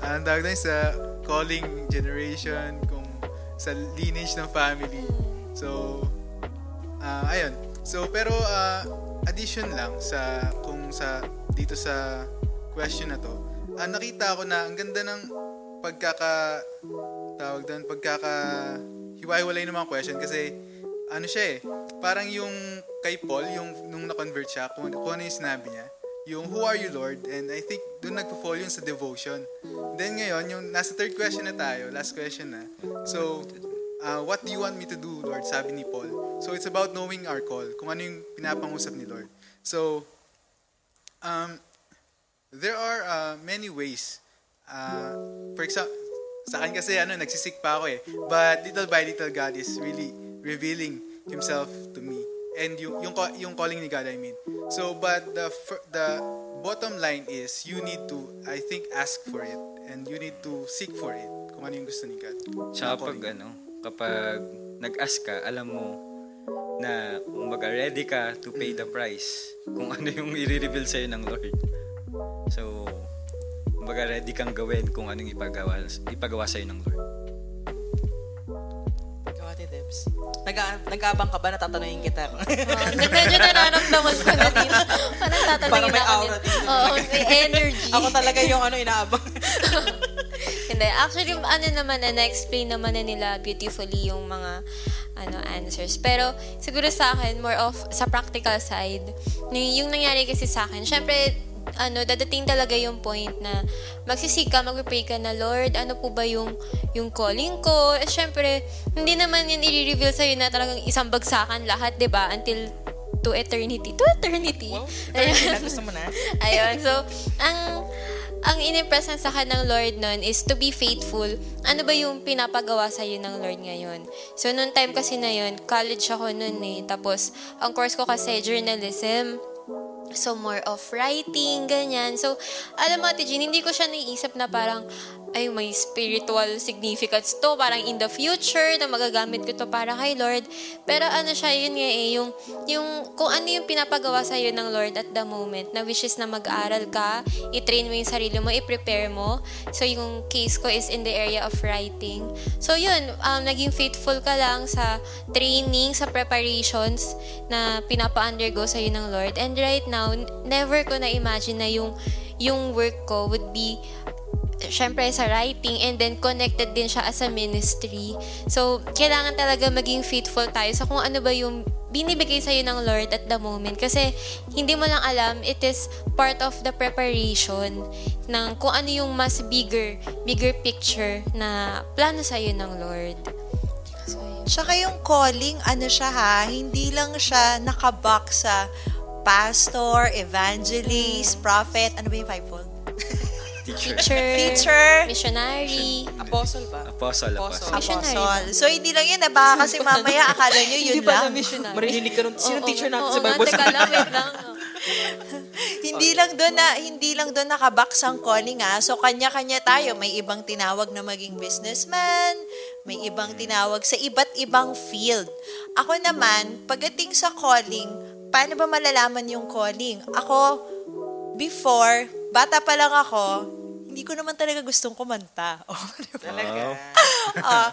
ang tawag na sa calling generation, kung sa lineage ng family. So, ah ayun. So, pero ah, addition lang sa kung sa dito sa question na to, ah, nakita ko na ang ganda ng pagkaka tawag doon, pagkaka hiwa-hiwalay ng mga question kasi ano siya eh, parang yung kay Paul, yung nung na-convert siya, kung, kung ano yung sinabi niya, yung who are you Lord? And I think doon nagpo-fall yun sa devotion. Then ngayon, yung nasa third question na tayo, last question na. So, uh, what do you want me to do, Lord? Sabi ni Paul. So, it's about knowing our call, kung ano yung pinapangusap ni Lord. So, um, there are uh, many ways. Uh, for example, sa akin kasi ano, nagsisik pa ako eh. But little by little, God is really revealing Himself to me. And yung, yung, yung calling ni God, I mean. So, but the, the bottom line is, you need to, I think, ask for it. And you need to seek for it. Kung ano yung gusto ni God. Tsaka pag ano, kapag nag-ask ka, alam mo na kumbaga ready ka to pay the price kung ano yung i-reveal sa'yo ng Lord. So, kumbaga ready kang gawin kung anong ipagawa, ipagawa sa'yo ng Lord. Ikaw, Ate Debs. Nag- nag-abang ka ba? Natatanungin kita. Oh, medyo nararamdaman ko na din. Parang tatanungin Parang may ako aura din. dito. Oo, may energy. Ako talaga yung ano, inaabang. Hindi. Actually, ano naman na, na-explain naman na nila beautifully yung mga ano answers. Pero siguro sa akin, more of sa practical side, yung, yung nangyari kasi sa akin, syempre, ano, dadating talaga yung point na magsisika, mag-pray ka na, Lord, ano po ba yung, yung calling ko? Eh, syempre, hindi naman yun i-reveal sa'yo na talagang isang bagsakan lahat, ba Until to eternity. To eternity. Wow. Ayun. na gusto mo na. Ayun. So, ang ang inimpress sa akin ng Lord nun is to be faithful. Ano ba yung pinapagawa sa iyo ng Lord ngayon? So, noon time kasi na yun, college ako noon eh. Tapos, ang course ko kasi journalism. So, more of writing, ganyan. So, alam mo, Ate Jean, hindi ko siya naiisip na parang, ay, may spiritual significance to, parang in the future, na magagamit ko to para kay Lord. Pero ano siya, yun nga eh, yung, yung, kung ano yung pinapagawa sa iyo ng Lord at the moment, na wishes na mag-aaral ka, i-train mo yung sarili mo, i-prepare mo. So, yung case ko is in the area of writing. So, yun, um, naging faithful ka lang sa training, sa preparations na pinapa-undergo sa iyo ng Lord. And right now, never ko na-imagine na yung, yung work ko would be syempre sa writing and then connected din siya as a ministry. So, kailangan talaga maging faithful tayo sa kung ano ba yung binibigay sa'yo ng Lord at the moment. Kasi, hindi mo lang alam, it is part of the preparation ng kung ano yung mas bigger, bigger picture na plano sa'yo ng Lord. Tsaka yung calling, ano siya ha, hindi lang siya nakabox sa pastor, evangelist, prophet, ano ba yung fivefold? Teacher. Teacher. Teacher. Missionary. Apostle ba? Apostle, apostle. Missionary. Apostle. So, hindi lang yun. eh. Baka kasi mamaya akala nyo yun lang. missionary. Marinig ka nun. Sino teacher natin sa Bible? teka lang, wait lang. hindi lang doon na hindi lang doon nakabox ang calling ah. So kanya-kanya tayo, may ibang tinawag na maging businessman, may ibang tinawag sa iba't ibang field. Ako naman, pagdating sa calling, paano ba malalaman yung calling? Ako before, bata pa lang ako, hindi ko naman talaga gustong kumanta. Oh, di ba? Talaga. Ah,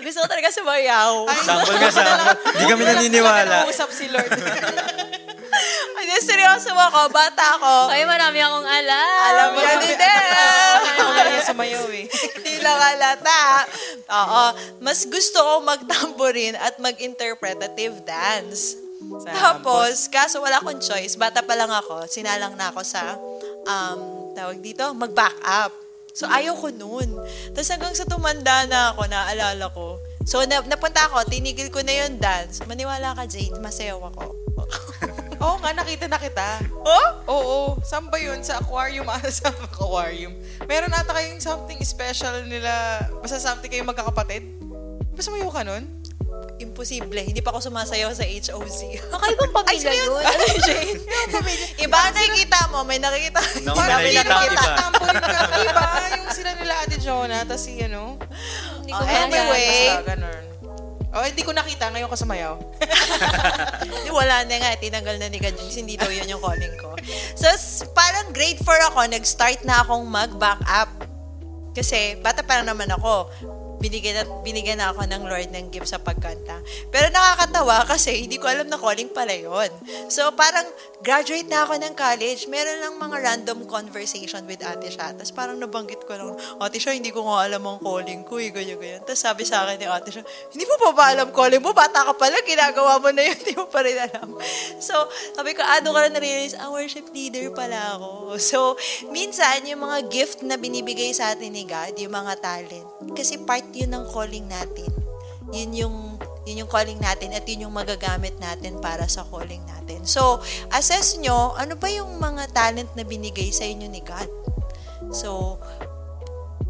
gusto ko talaga sumayaw. Sample nga sample. Hindi kami naniniwala. Usap si Lord. Hindi, seryoso ako. Bata ako. Ay, marami akong alam. Alam mo yan, hindi. Niya sumayaw eh. Hindi lang halata. Oo. Mas gusto ko mag-tambourine at mag-interpretative dance. Sa Tapos, kaso wala akong choice. Bata pa lang ako. Sinalang na ako sa, um, tawag dito, mag-back up. So, ayaw ko nun. Tapos hanggang sa tumanda na ako, naalala ko. So, na, napunta ako, tinigil ko na yung dance. Maniwala ka, Jane, masayaw ako. Oo nga, nakita na kita. oh? Oo. Saan ba yun? Sa aquarium? Ah, sa aquarium. Meron ata kayong something special nila. Basta something kayong magkakapatid. Basta mayo ka nun? Imposible. Hindi pa ako sumasayaw sa HOC. Kakaibang pamilya yun. Ano, Jane? Iba ang nakikita mo, may nakikita. No, may may nakikita ang nakikita. iba. Ka. Yung sila nila Ate Jonah, tas si ano. Hindi Oh, ko maalala. anyway. Basta ganun. Oh, hindi ko nakita. Ngayon ka sumayaw. Di, wala na nga, tinanggal na ni yun. Hindi daw yun yung calling ko. So, parang grade 4 ako, nag-start na akong mag-back up. Kasi, bata pa lang naman ako. Binigyan, na, binigyan na ako ng Lord ng gift sa pagkanta. Pero nakakatawa kasi hindi ko alam na calling pala yun. So, parang graduate na ako ng college. Meron lang mga random conversation with ate siya. Tapos parang nabanggit ko lang, ate siya, hindi ko nga alam ang calling ko. Eh, ganyan, ganyan. Tapos sabi sa akin ni ate siya, hindi mo pa ba alam calling mo? Bata ka pala, ginagawa mo na yun, hindi mo pa rin alam. So, sabi ko, ano ka na na-realize, ah, worship leader pala ako. So, minsan, yung mga gift na binibigay sa atin ni God, yung mga talent, kasi part yun ng calling natin. Yun yung yun yung calling natin at yun yung magagamit natin para sa calling natin. So, assess nyo, ano ba yung mga talent na binigay sa inyo ni God? So,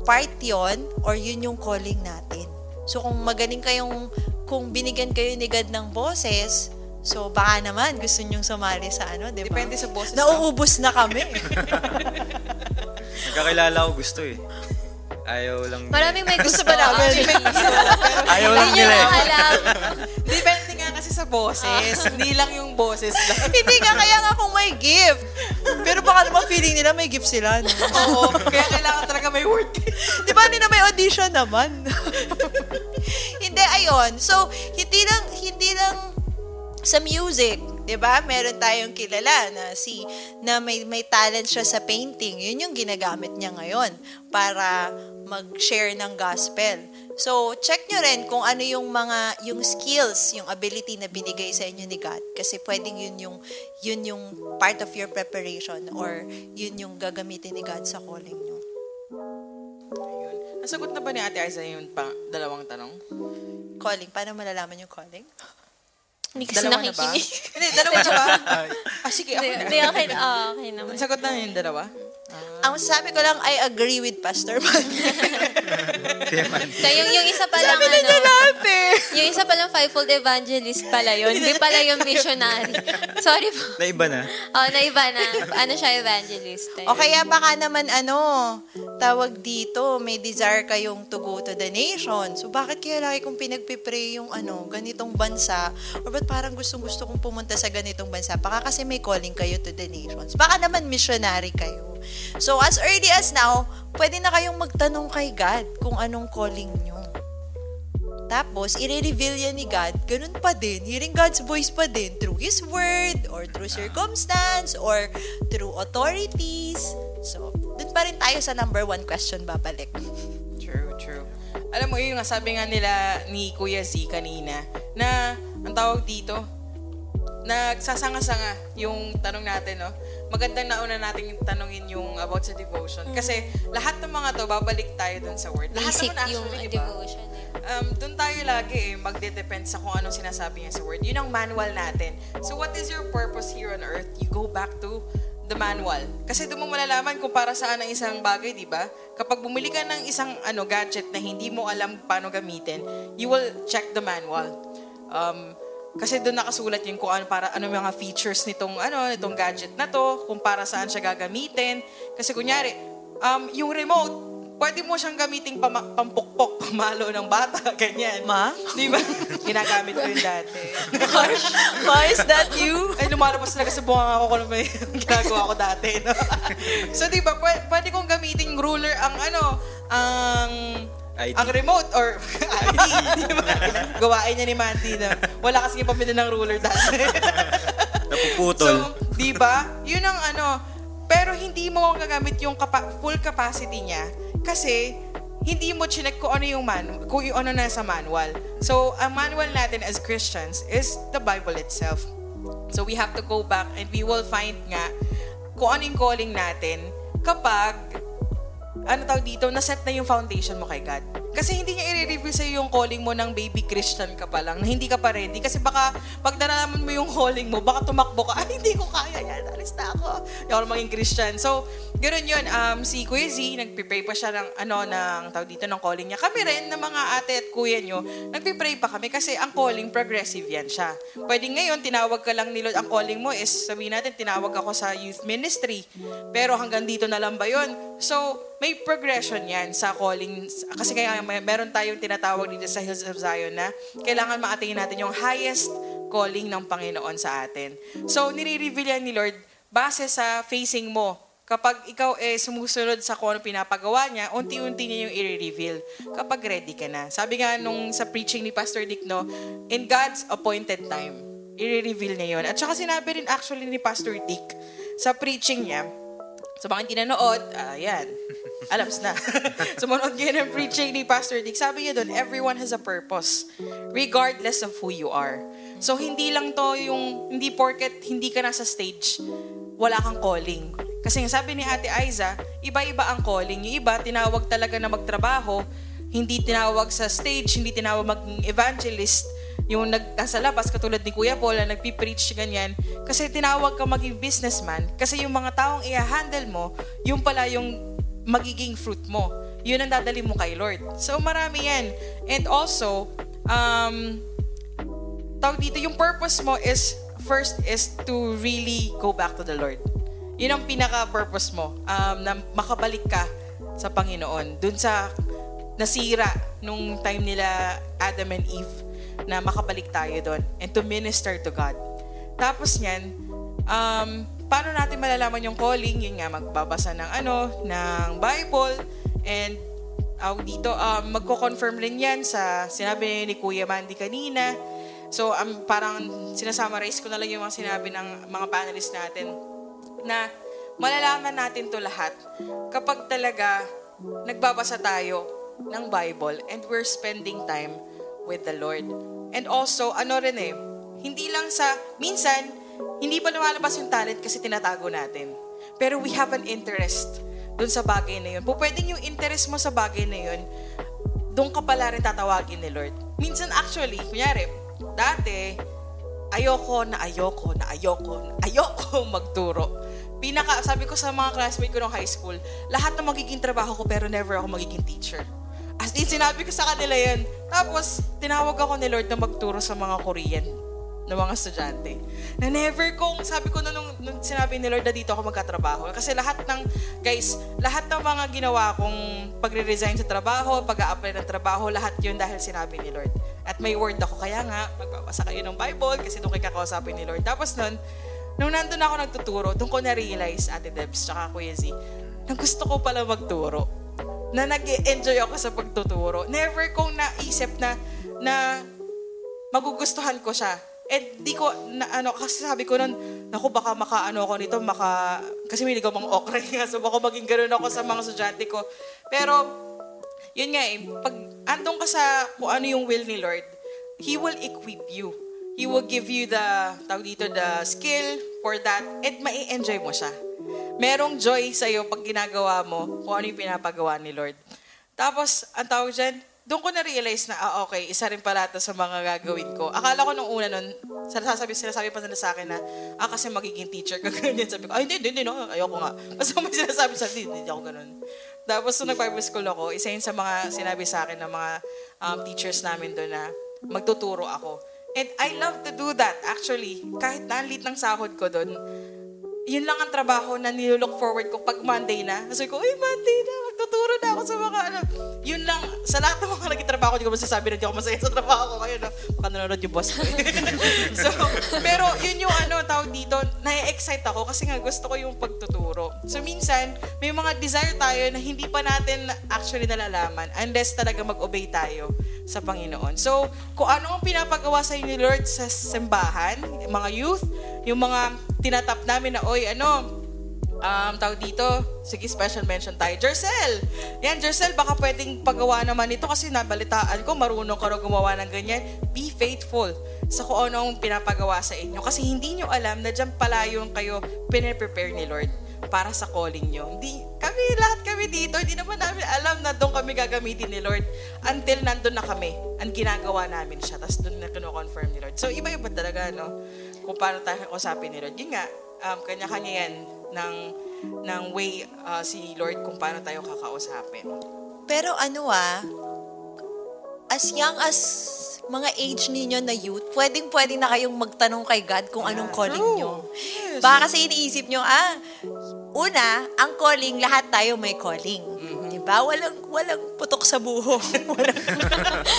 part yon or yun yung calling natin. So, kung magaling kayong, kung binigyan kayo ni God ng boses, so baka naman gusto nyong sumali sa ano, di ba? Depende sa boses. Nauubos na kami. Nagkakilala ko gusto eh. Ayaw lang. nila. Maraming may gusto ba namin? Ayaw lang Hindi nila nyo eh. alam. Depende nga kasi sa boses. hindi lang yung boses lang. Hindi nga, kaya nga kung may gift. Pero baka naman feeling nila may gift sila. No? Oo. Kaya kailangan talaga may word. Di ba, hindi na may audition naman? hindi, ayun. So, hindi lang, hindi lang sa music, 'di ba? Meron tayong kilala na si na may may talent siya sa painting. 'Yun yung ginagamit niya ngayon para mag-share ng gospel. So, check nyo rin kung ano yung mga yung skills, yung ability na binigay sa inyo ni God kasi pwedeng yun yung yun yung part of your preparation or yun yung gagamitin ni God sa calling nyo. Ayun. Nasagot na ba ni Ate Aiza yung pa, dalawang tanong? Calling, paano malalaman yung calling? Hindi kasi Dalawa na ba? nakikinig. Hindi, dalawa na ba? ah, sige, ako Hindi, na. hindi, okay, okay naman. Nasagot na yung dalawa? Ang sabi ko lang, I agree with Pastor Man. Kaya yung, yung isa pa lang, Sabi ano, eh. yung isa pa lang fivefold evangelist pala yun. Hindi pala yung missionary. Sorry po. Na iba na. Oh, na iba na. Ano siya, evangelist. O kaya baka naman ano, tawag dito, may desire kayong to go to the nation. So bakit kaya lagi kong pinagpipray yung ano, ganitong bansa? Or ba't parang gustong gusto kong pumunta sa ganitong bansa? Baka kasi may calling kayo to the nations. Baka naman missionary kayo. So as early as now, pwede na kayong magtanong kay God kung anong calling nyo. Tapos, i-reveal yan ni God, ganun pa din, hearing God's voice pa din through His Word, or through circumstance, or through authorities. So, dun pa rin tayo sa number one question babalik. True, true. Alam mo, yung sabi nga nila ni Kuya Z kanina, na, ang tawag dito, nagsasanga-sanga yung tanong natin, no? Magandang nauna natin tanungin yung about sa devotion. Kasi lahat ng mga to, babalik tayo dun sa word. Lahat Basic naman yung actually, di ba? devotion. eh. um, doon tayo lagi eh, magde-depend sa kung anong sinasabi niya sa word. Yun ang manual natin. So what is your purpose here on earth? You go back to the manual. Kasi doon mo malalaman kung para saan ang isang bagay, di ba? Kapag bumili ka ng isang ano gadget na hindi mo alam paano gamitin, you will check the manual. Um, kasi doon nakasulat yung kung ano para ano mga features nitong ano nitong gadget na to, kung para saan siya gagamitin. Kasi kunyari, um, yung remote, pwede mo siyang gamiting pama- pampukpok, pamalo ng bata, ganyan. Ma? Di ba? Ginagamit ko yun dati. Ma, is that you? Ay, lumalabas talaga sa buhang ako kung ano may ginagawa ko dati. No? so, di ba, pwede, pwede kong gamitin ruler ang ano, ang ID. ang remote or ID? Gawain niya ni Mandy na wala kasi yung pamilya ng ruler dati. Napuputol. So, di ba? Yun ang ano, pero hindi mo gagamit yung kapa- full capacity niya kasi hindi mo chinek kung ano yung man, kung yung ano nasa manual. So, ang manual natin as Christians is the Bible itself. So, we have to go back and we will find nga kung ano yung calling natin kapag ano tawag dito, naset na yung foundation mo kay God. Kasi hindi niya i-review sa'yo yung calling mo ng baby Christian ka pa lang, na hindi ka pa ready. Kasi baka, pag naraman mo yung calling mo, baka tumakbo ka, ay, hindi ko kaya yan, alis na ako. Hindi maging Christian. So, ganoon yun. Um, si Kuya Z, nagpipray pa siya ng, ano, ng, tawag dito, ng calling niya. Kami rin, ng mga ate at kuya nyo, nagpipray pa kami kasi ang calling, progressive yan siya. Pwede ngayon, tinawag ka lang ni Lord, ang calling mo is, sabihin natin, tinawag ako sa youth ministry. Pero hanggang dito na lang ba yun? So, may progression yan sa calling. Kasi kaya may, meron tayong tinatawag dito sa Hills of Zion na kailangan ma-attain natin yung highest calling ng Panginoon sa atin. So, nire-reveal yan ni Lord base sa facing mo. Kapag ikaw eh sumusunod sa kung ano pinapagawa niya, unti-unti niya yung i-reveal kapag ready ka na. Sabi nga nung sa preaching ni Pastor Dick, no, in God's appointed time, i-reveal niya yun. At saka sinabi rin actually ni Pastor Dick sa preaching niya, sa mga hindi nanood, ayan, alams na. Sumunod kayo ng preaching ni Pastor Dick. Sabi niya doon, everyone has a purpose, regardless of who you are. So, hindi lang to yung, hindi porket hindi ka nasa stage, wala kang calling. Kasi nga sabi ni Ate Aiza, iba-iba ang calling. Yung iba, tinawag talaga na magtrabaho, hindi tinawag sa stage, hindi tinawag maging evangelist, yung nag, nasa labas, katulad ni Kuya Paul na nagpipreach ganyan, kasi tinawag ka maging businessman, kasi yung mga taong i-handle mo, yung pala yung magiging fruit mo. Yun ang dadali mo kay Lord. So, marami yan. And also, um, tawag dito, yung purpose mo is, first is to really go back to the Lord. Yun ang pinaka-purpose mo, um, na makabalik ka sa Panginoon. Dun sa nasira nung time nila Adam and Eve, na makabalik tayo doon and to minister to God. Tapos niyan, um, paano natin malalaman yung calling? Yun nga, magbabasa ng ano, ng Bible and uh, dito, um, magko-confirm rin yan sa sinabi ni Kuya Mandy kanina. So, um, parang sinasummarize ko na lang yung mga sinabi ng mga panelists natin na malalaman natin to lahat kapag talaga nagbabasa tayo ng Bible and we're spending time with the Lord. And also, ano rin eh, hindi lang sa, minsan, hindi pa lumalabas yung talent kasi tinatago natin. Pero we have an interest dun sa bagay na yun. Po, pwedeng yung interest mo sa bagay na yun, doon ka pala rin tatawagin ni Lord. Minsan actually, kunyari, dati, ayoko na ayoko na ayoko na ayoko magturo. Pinaka, sabi ko sa mga classmate ko ng high school, lahat na magiging trabaho ko pero never ako magiging teacher. As in, sinabi ko sa kanila yan. Tapos, tinawag ako ni Lord na magturo sa mga Korean ng mga estudyante. Na never kong, sabi ko na nung, nung sinabi ni Lord na dito ako magkatrabaho. Kasi lahat ng, guys, lahat ng mga ginawa kong pagre-resign sa trabaho, pag-a-apply ng trabaho, lahat yun dahil sinabi ni Lord. At may word ako, kaya nga, magbabasa kayo ng Bible kasi doon kay kakausapin ni Lord. Tapos nun, nung nandun ako nagtuturo, doon ko na-realize, Ate Debs, tsaka Kuya Z, na gusto ko pala magturo na nag enjoy ako sa pagtuturo. Never kong naisip na na magugustuhan ko siya. And di ko, na, ano, kasi sabi ko nun, naku, baka makaano ako nito, maka, kasi may ligaw mga okra nga, so baka maging ganun ako sa mga estudyante ko. Pero, yun nga eh, pag andong ka sa kung ano yung will ni Lord, He will equip you. He will give you the, tawag dito, the skill for that and mai-enjoy mo siya. Merong joy sa'yo pag ginagawa mo kung ano yung pinapagawa ni Lord. Tapos, ang tawag dyan, doon ko na-realize na, ah, okay, isa rin pala ito sa mga gagawin ko. Akala ko nung una nun, sinasabi, sinasabi pa sa akin na, ah, kasi magiging teacher ka, ganyan. Sabi ko, ay, hindi, hindi, hindi, no, ayoko nga. Basta may sinasabi sa akin, hindi, hindi ako ganun. Tapos, nung nag-Bible school ako, isa yun sa mga sinabi sa akin ng mga um, teachers namin doon na magtuturo ako. And I love to do that, actually. Kahit na ang liit ng sahod ko doon, yun lang ang trabaho na nilook forward ko pag Monday na. Sabi ko, ay, Monday na, magtuturo na ako sa mga ano. Yun lang, sa lahat ng mga naging trabaho, hindi ko masasabi na hindi ako masaya sa trabaho ko ngayon. No? Baka nanonood yung boss ko. so, pero yun yung ano, tawag dito, na-excite ako kasi nga gusto ko yung pagtuturo. So, minsan, may mga desire tayo na hindi pa natin actually nalalaman unless talaga mag-obey tayo sa Panginoon. So, kung ano ang pinapagawa sa ni Lord sa simbahan, mga youth, yung mga tinatap namin na, oy, ano, um, tawag dito, sige, special mention tayo. Jercel! Yan, Jercel, baka pwedeng pagawa naman ito kasi nabalitaan ko, marunong ka gumawa ng ganyan. Be faithful sa kung ano ang pinapagawa sa inyo. Kasi hindi nyo alam na dyan pala yung kayo pinaprepare ni Lord para sa calling nyo. Hindi, kami, lahat kami dito, hindi naman namin alam na doon kami gagamitin ni Lord until nandun na kami. Ang ginagawa namin siya. Tapos doon na kino-confirm ni Lord. So, iba-iba talaga, no? Kung paano tayo usapin ni Lord. Yun nga, um, kanya-kanya yan ng, ng way uh, si Lord kung paano tayo kakausapin. Pero ano ah, as young as mga age ninyo na youth, pwedeng pwede na kayong magtanong kay God kung anong calling True. nyo. Yes. Baka kasi iniisip nyo, ah, una, ang calling, lahat tayo may calling. Diba? Walang, walang putok sa buho. walang,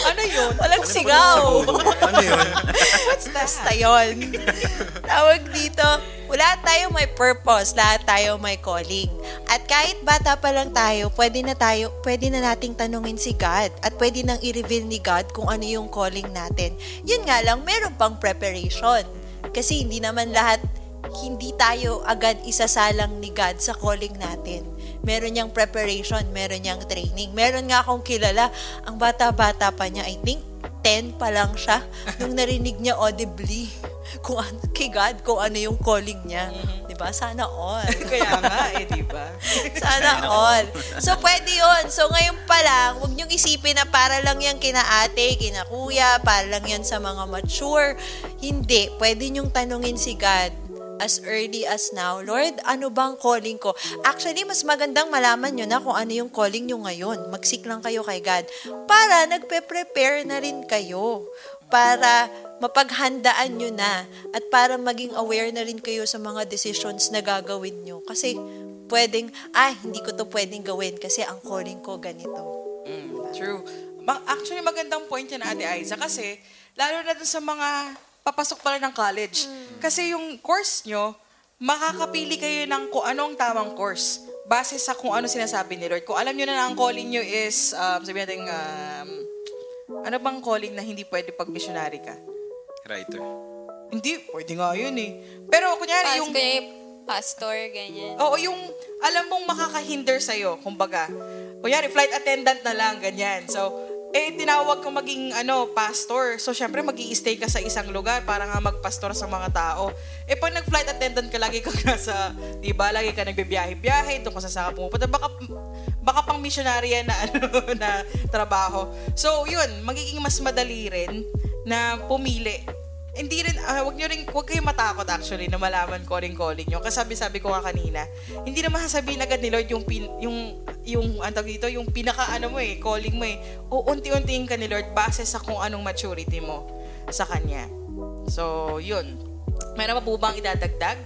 Ano yun? walang sigaw. ano yun? What's that? Basta yun. Tawag dito, wala tayo may purpose, lahat tayo may calling. At kahit bata pa lang tayo, pwede na tayo, pwede na nating tanungin si God at pwede nang i-reveal ni God kung ano yung calling natin. Yun nga lang, meron pang preparation. Kasi hindi naman lahat, hindi tayo agad isasalang ni God sa calling natin. Meron niyang preparation, meron niyang training. Meron nga akong kilala, ang bata-bata pa niya, I think 10 pa lang siya nung narinig niya audibly kung ano, kay God kung ano yung calling niya. 'Di ba? Sana all. Kaya nga, eh, di ba? Sana all. So, pwede yun. So, ngayon pa lang, huwag niyong isipin na para lang yan kina ate, kina kuya, para lang yan sa mga mature. Hindi. Pwede niyong tanungin si God as early as now, Lord, ano bang calling ko? Actually, mas magandang malaman nyo na kung ano yung calling nyo ngayon. Magsik lang kayo kay God. Para nagpe-prepare na rin kayo. Para mapaghandaan nyo na. At para maging aware na rin kayo sa mga decisions na gagawin nyo. Kasi pwedeng, ah, hindi ko to pwedeng gawin kasi ang calling ko ganito. Mm, true. Actually, magandang point yan, Ate Aiza, kasi lalo na dun sa mga papasok pala ng college. Kasi yung course nyo, makakapili kayo ng kung anong tamang course base sa kung ano sinasabi ni Lord. Kung alam nyo na na ang calling nyo is, um, sabihin natin, um, ano bang calling na hindi pwede pag missionary ka? Writer. Hindi, pwede nga yun eh. Pero kunyari Pas, yung... kunyari, pastor, ganyan. Oo, yung alam mong makakahinder sa'yo, kumbaga. Kunyari, flight attendant na lang, ganyan. So, eh, tinawag kang maging, ano, pastor. So, syempre, mag stay ka sa isang lugar para nga magpastor sa mga tao. Eh, pag nag-flight attendant ka, lagi ka nasa, di ba, lagi ka nagbibiyahe-biyahe, doon ka sa pumupunta, baka, baka pang missionary na, ano, na trabaho. So, yun, magiging mas madali rin na pumili hindi rin, ah, wag nyo rin, wag kayong matakot actually na malaman ko rin calling nyo. Kasi sabi-sabi ko nga kanina, hindi naman sasabihin agad ni Lord yung, pin, yung, yung, ang dito, yung pinaka ano mo eh, calling mo eh. O unti-untiin ka ni Lord base sa kung anong maturity mo sa Kanya. So, yun. Meron pa po bang idadagdag?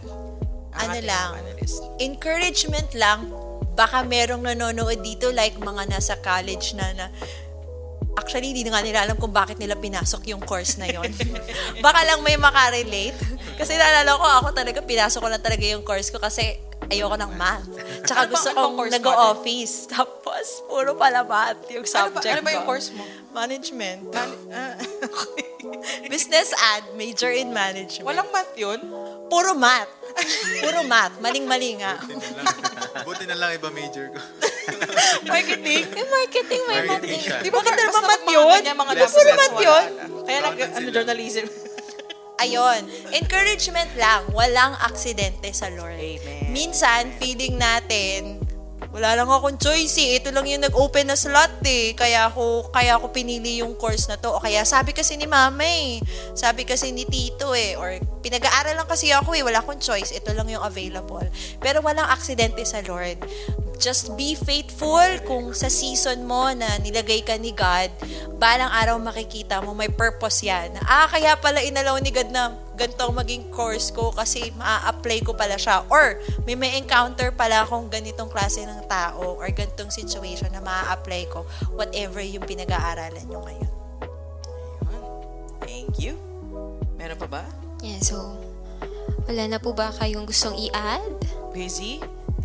Ang Ano lang, panelist? encouragement lang, baka merong nanonood dito like mga nasa college na na Actually, hindi na nga nila alam kung bakit nila pinasok yung course na yon. Baka lang may makarelate. Kasi naalala ko, ako talaga, pinasok ko lang talaga yung course ko kasi ayoko ng math. Tsaka Ano ba- gusto ano kong nag-office. Tapos, puro pala math yung Ano ba, subject ano ba yung ko. course mo? Management. Man- ah, Business ad, major in management. Walang math yun? Puro math. Puro math. Maling-mali nga. Buti na lang iba major ko. Marketing? May marketing, may Marketing. Di ba basta naman mga yun? Less business, than wala yun? Kaya nag, ano, journalism. Ayon, encouragement lang, walang aksidente sa Lord. Amen. Minsan, feeling natin, wala lang akong choice eh. Ito lang yung nag-open na slot eh. Kaya ako, kaya ako pinili yung course na to. O kaya sabi kasi ni mama eh. Sabi kasi ni tito eh. Or pinag-aaral lang kasi ako eh. Wala akong choice. Ito lang yung available. Pero walang aksidente sa Lord. Just be faithful kung sa season mo na nilagay ka ni God, balang araw makikita mo may purpose yan. Ah, kaya pala inalaw ni God na ganito ang maging course ko kasi maa-apply ko pala siya. Or may may encounter pala akong ganitong klase ng tao or ganitong situation na maa-apply ko whatever yung pinag-aaralan nyo ngayon. Thank you. Meron pa ba? Yeah, so, wala na po ba kayong gustong i-add? Busy?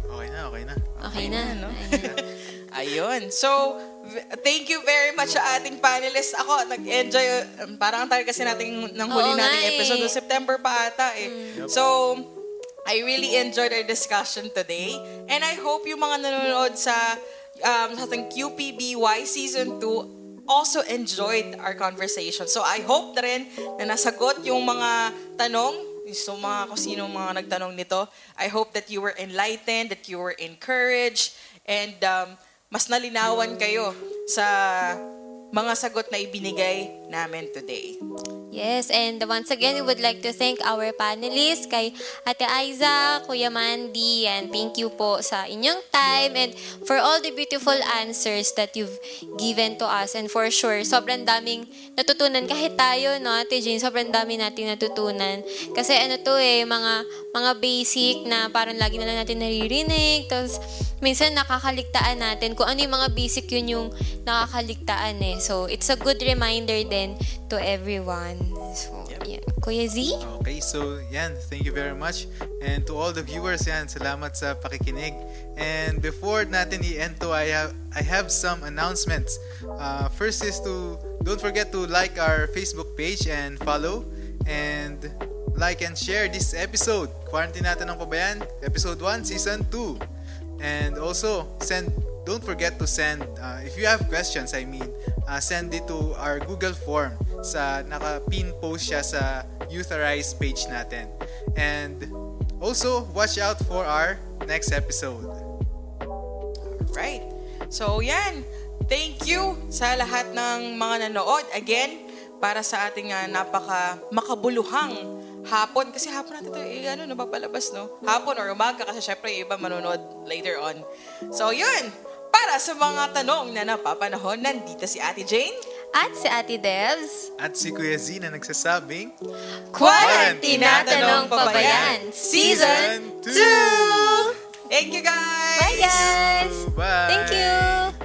Okay na, okay na. Okay na. no? Ayan. Ayun. So, thank you very much sa ating panelists. Ako, nag-enjoy. um, Parang ang tagal kasi natin ng huli Oo nga nating eh. episode. No, September pa ata eh. So, I really enjoyed our discussion today. And I hope yung mga nanonood sa um, sa ating QPBY Season 2 also enjoyed our conversation. So, I hope na rin na nasagot yung mga tanong So mga kung sino mga nagtanong nito, I hope that you were enlightened, that you were encouraged, and um, mas nalinawan kayo sa mga sagot na ibinigay namin today. Yes, and once again, we would like to thank our panelists, kay Ate Aiza, Kuya Mandy, and thank you po sa inyong time and for all the beautiful answers that you've given to us. And for sure, sobrang daming natutunan. Kahit tayo, no, Ate Jane, sobrang dami nating natutunan. Kasi ano to eh, mga, mga basic na parang lagi na lang natin naririnig. Tapos, minsan nakakaligtaan natin kung ano yung mga basic yun yung nakakaligtaan eh. So, it's a good reminder then to everyone. So, yeah. Kuya Z? Okay, so yan, thank you very much. And to all the viewers, yan, salamat sa pakikinig. And before natin i-end to, I have, I have some announcements. Uh, first is to, don't forget to like our Facebook page and follow. And like and share this episode. Quarantine natin ng pabayan, episode 1, season 2. And also, send don't forget to send uh, if you have questions I mean uh, send it to our Google form sa naka-pin post siya sa Youtharize page natin and also watch out for our next episode Right. So, yan. Thank you sa lahat ng mga nanood. Again, para sa ating ah, napaka makabuluhang hapon. Kasi hapon natin ito, eh, ano, napapalabas, no? Hapon or umaga kasi syempre iba manonood later on. So, yun. Para sa mga tanong na napapanahon, nandito si Ate Jane. At si Ate Devs. at si Kuya Z na nagsasabing Quarantine Tinatanong Pa Ba Yan? Season Season 2! Thank you, guys! Bye guys! Bye! Thank you!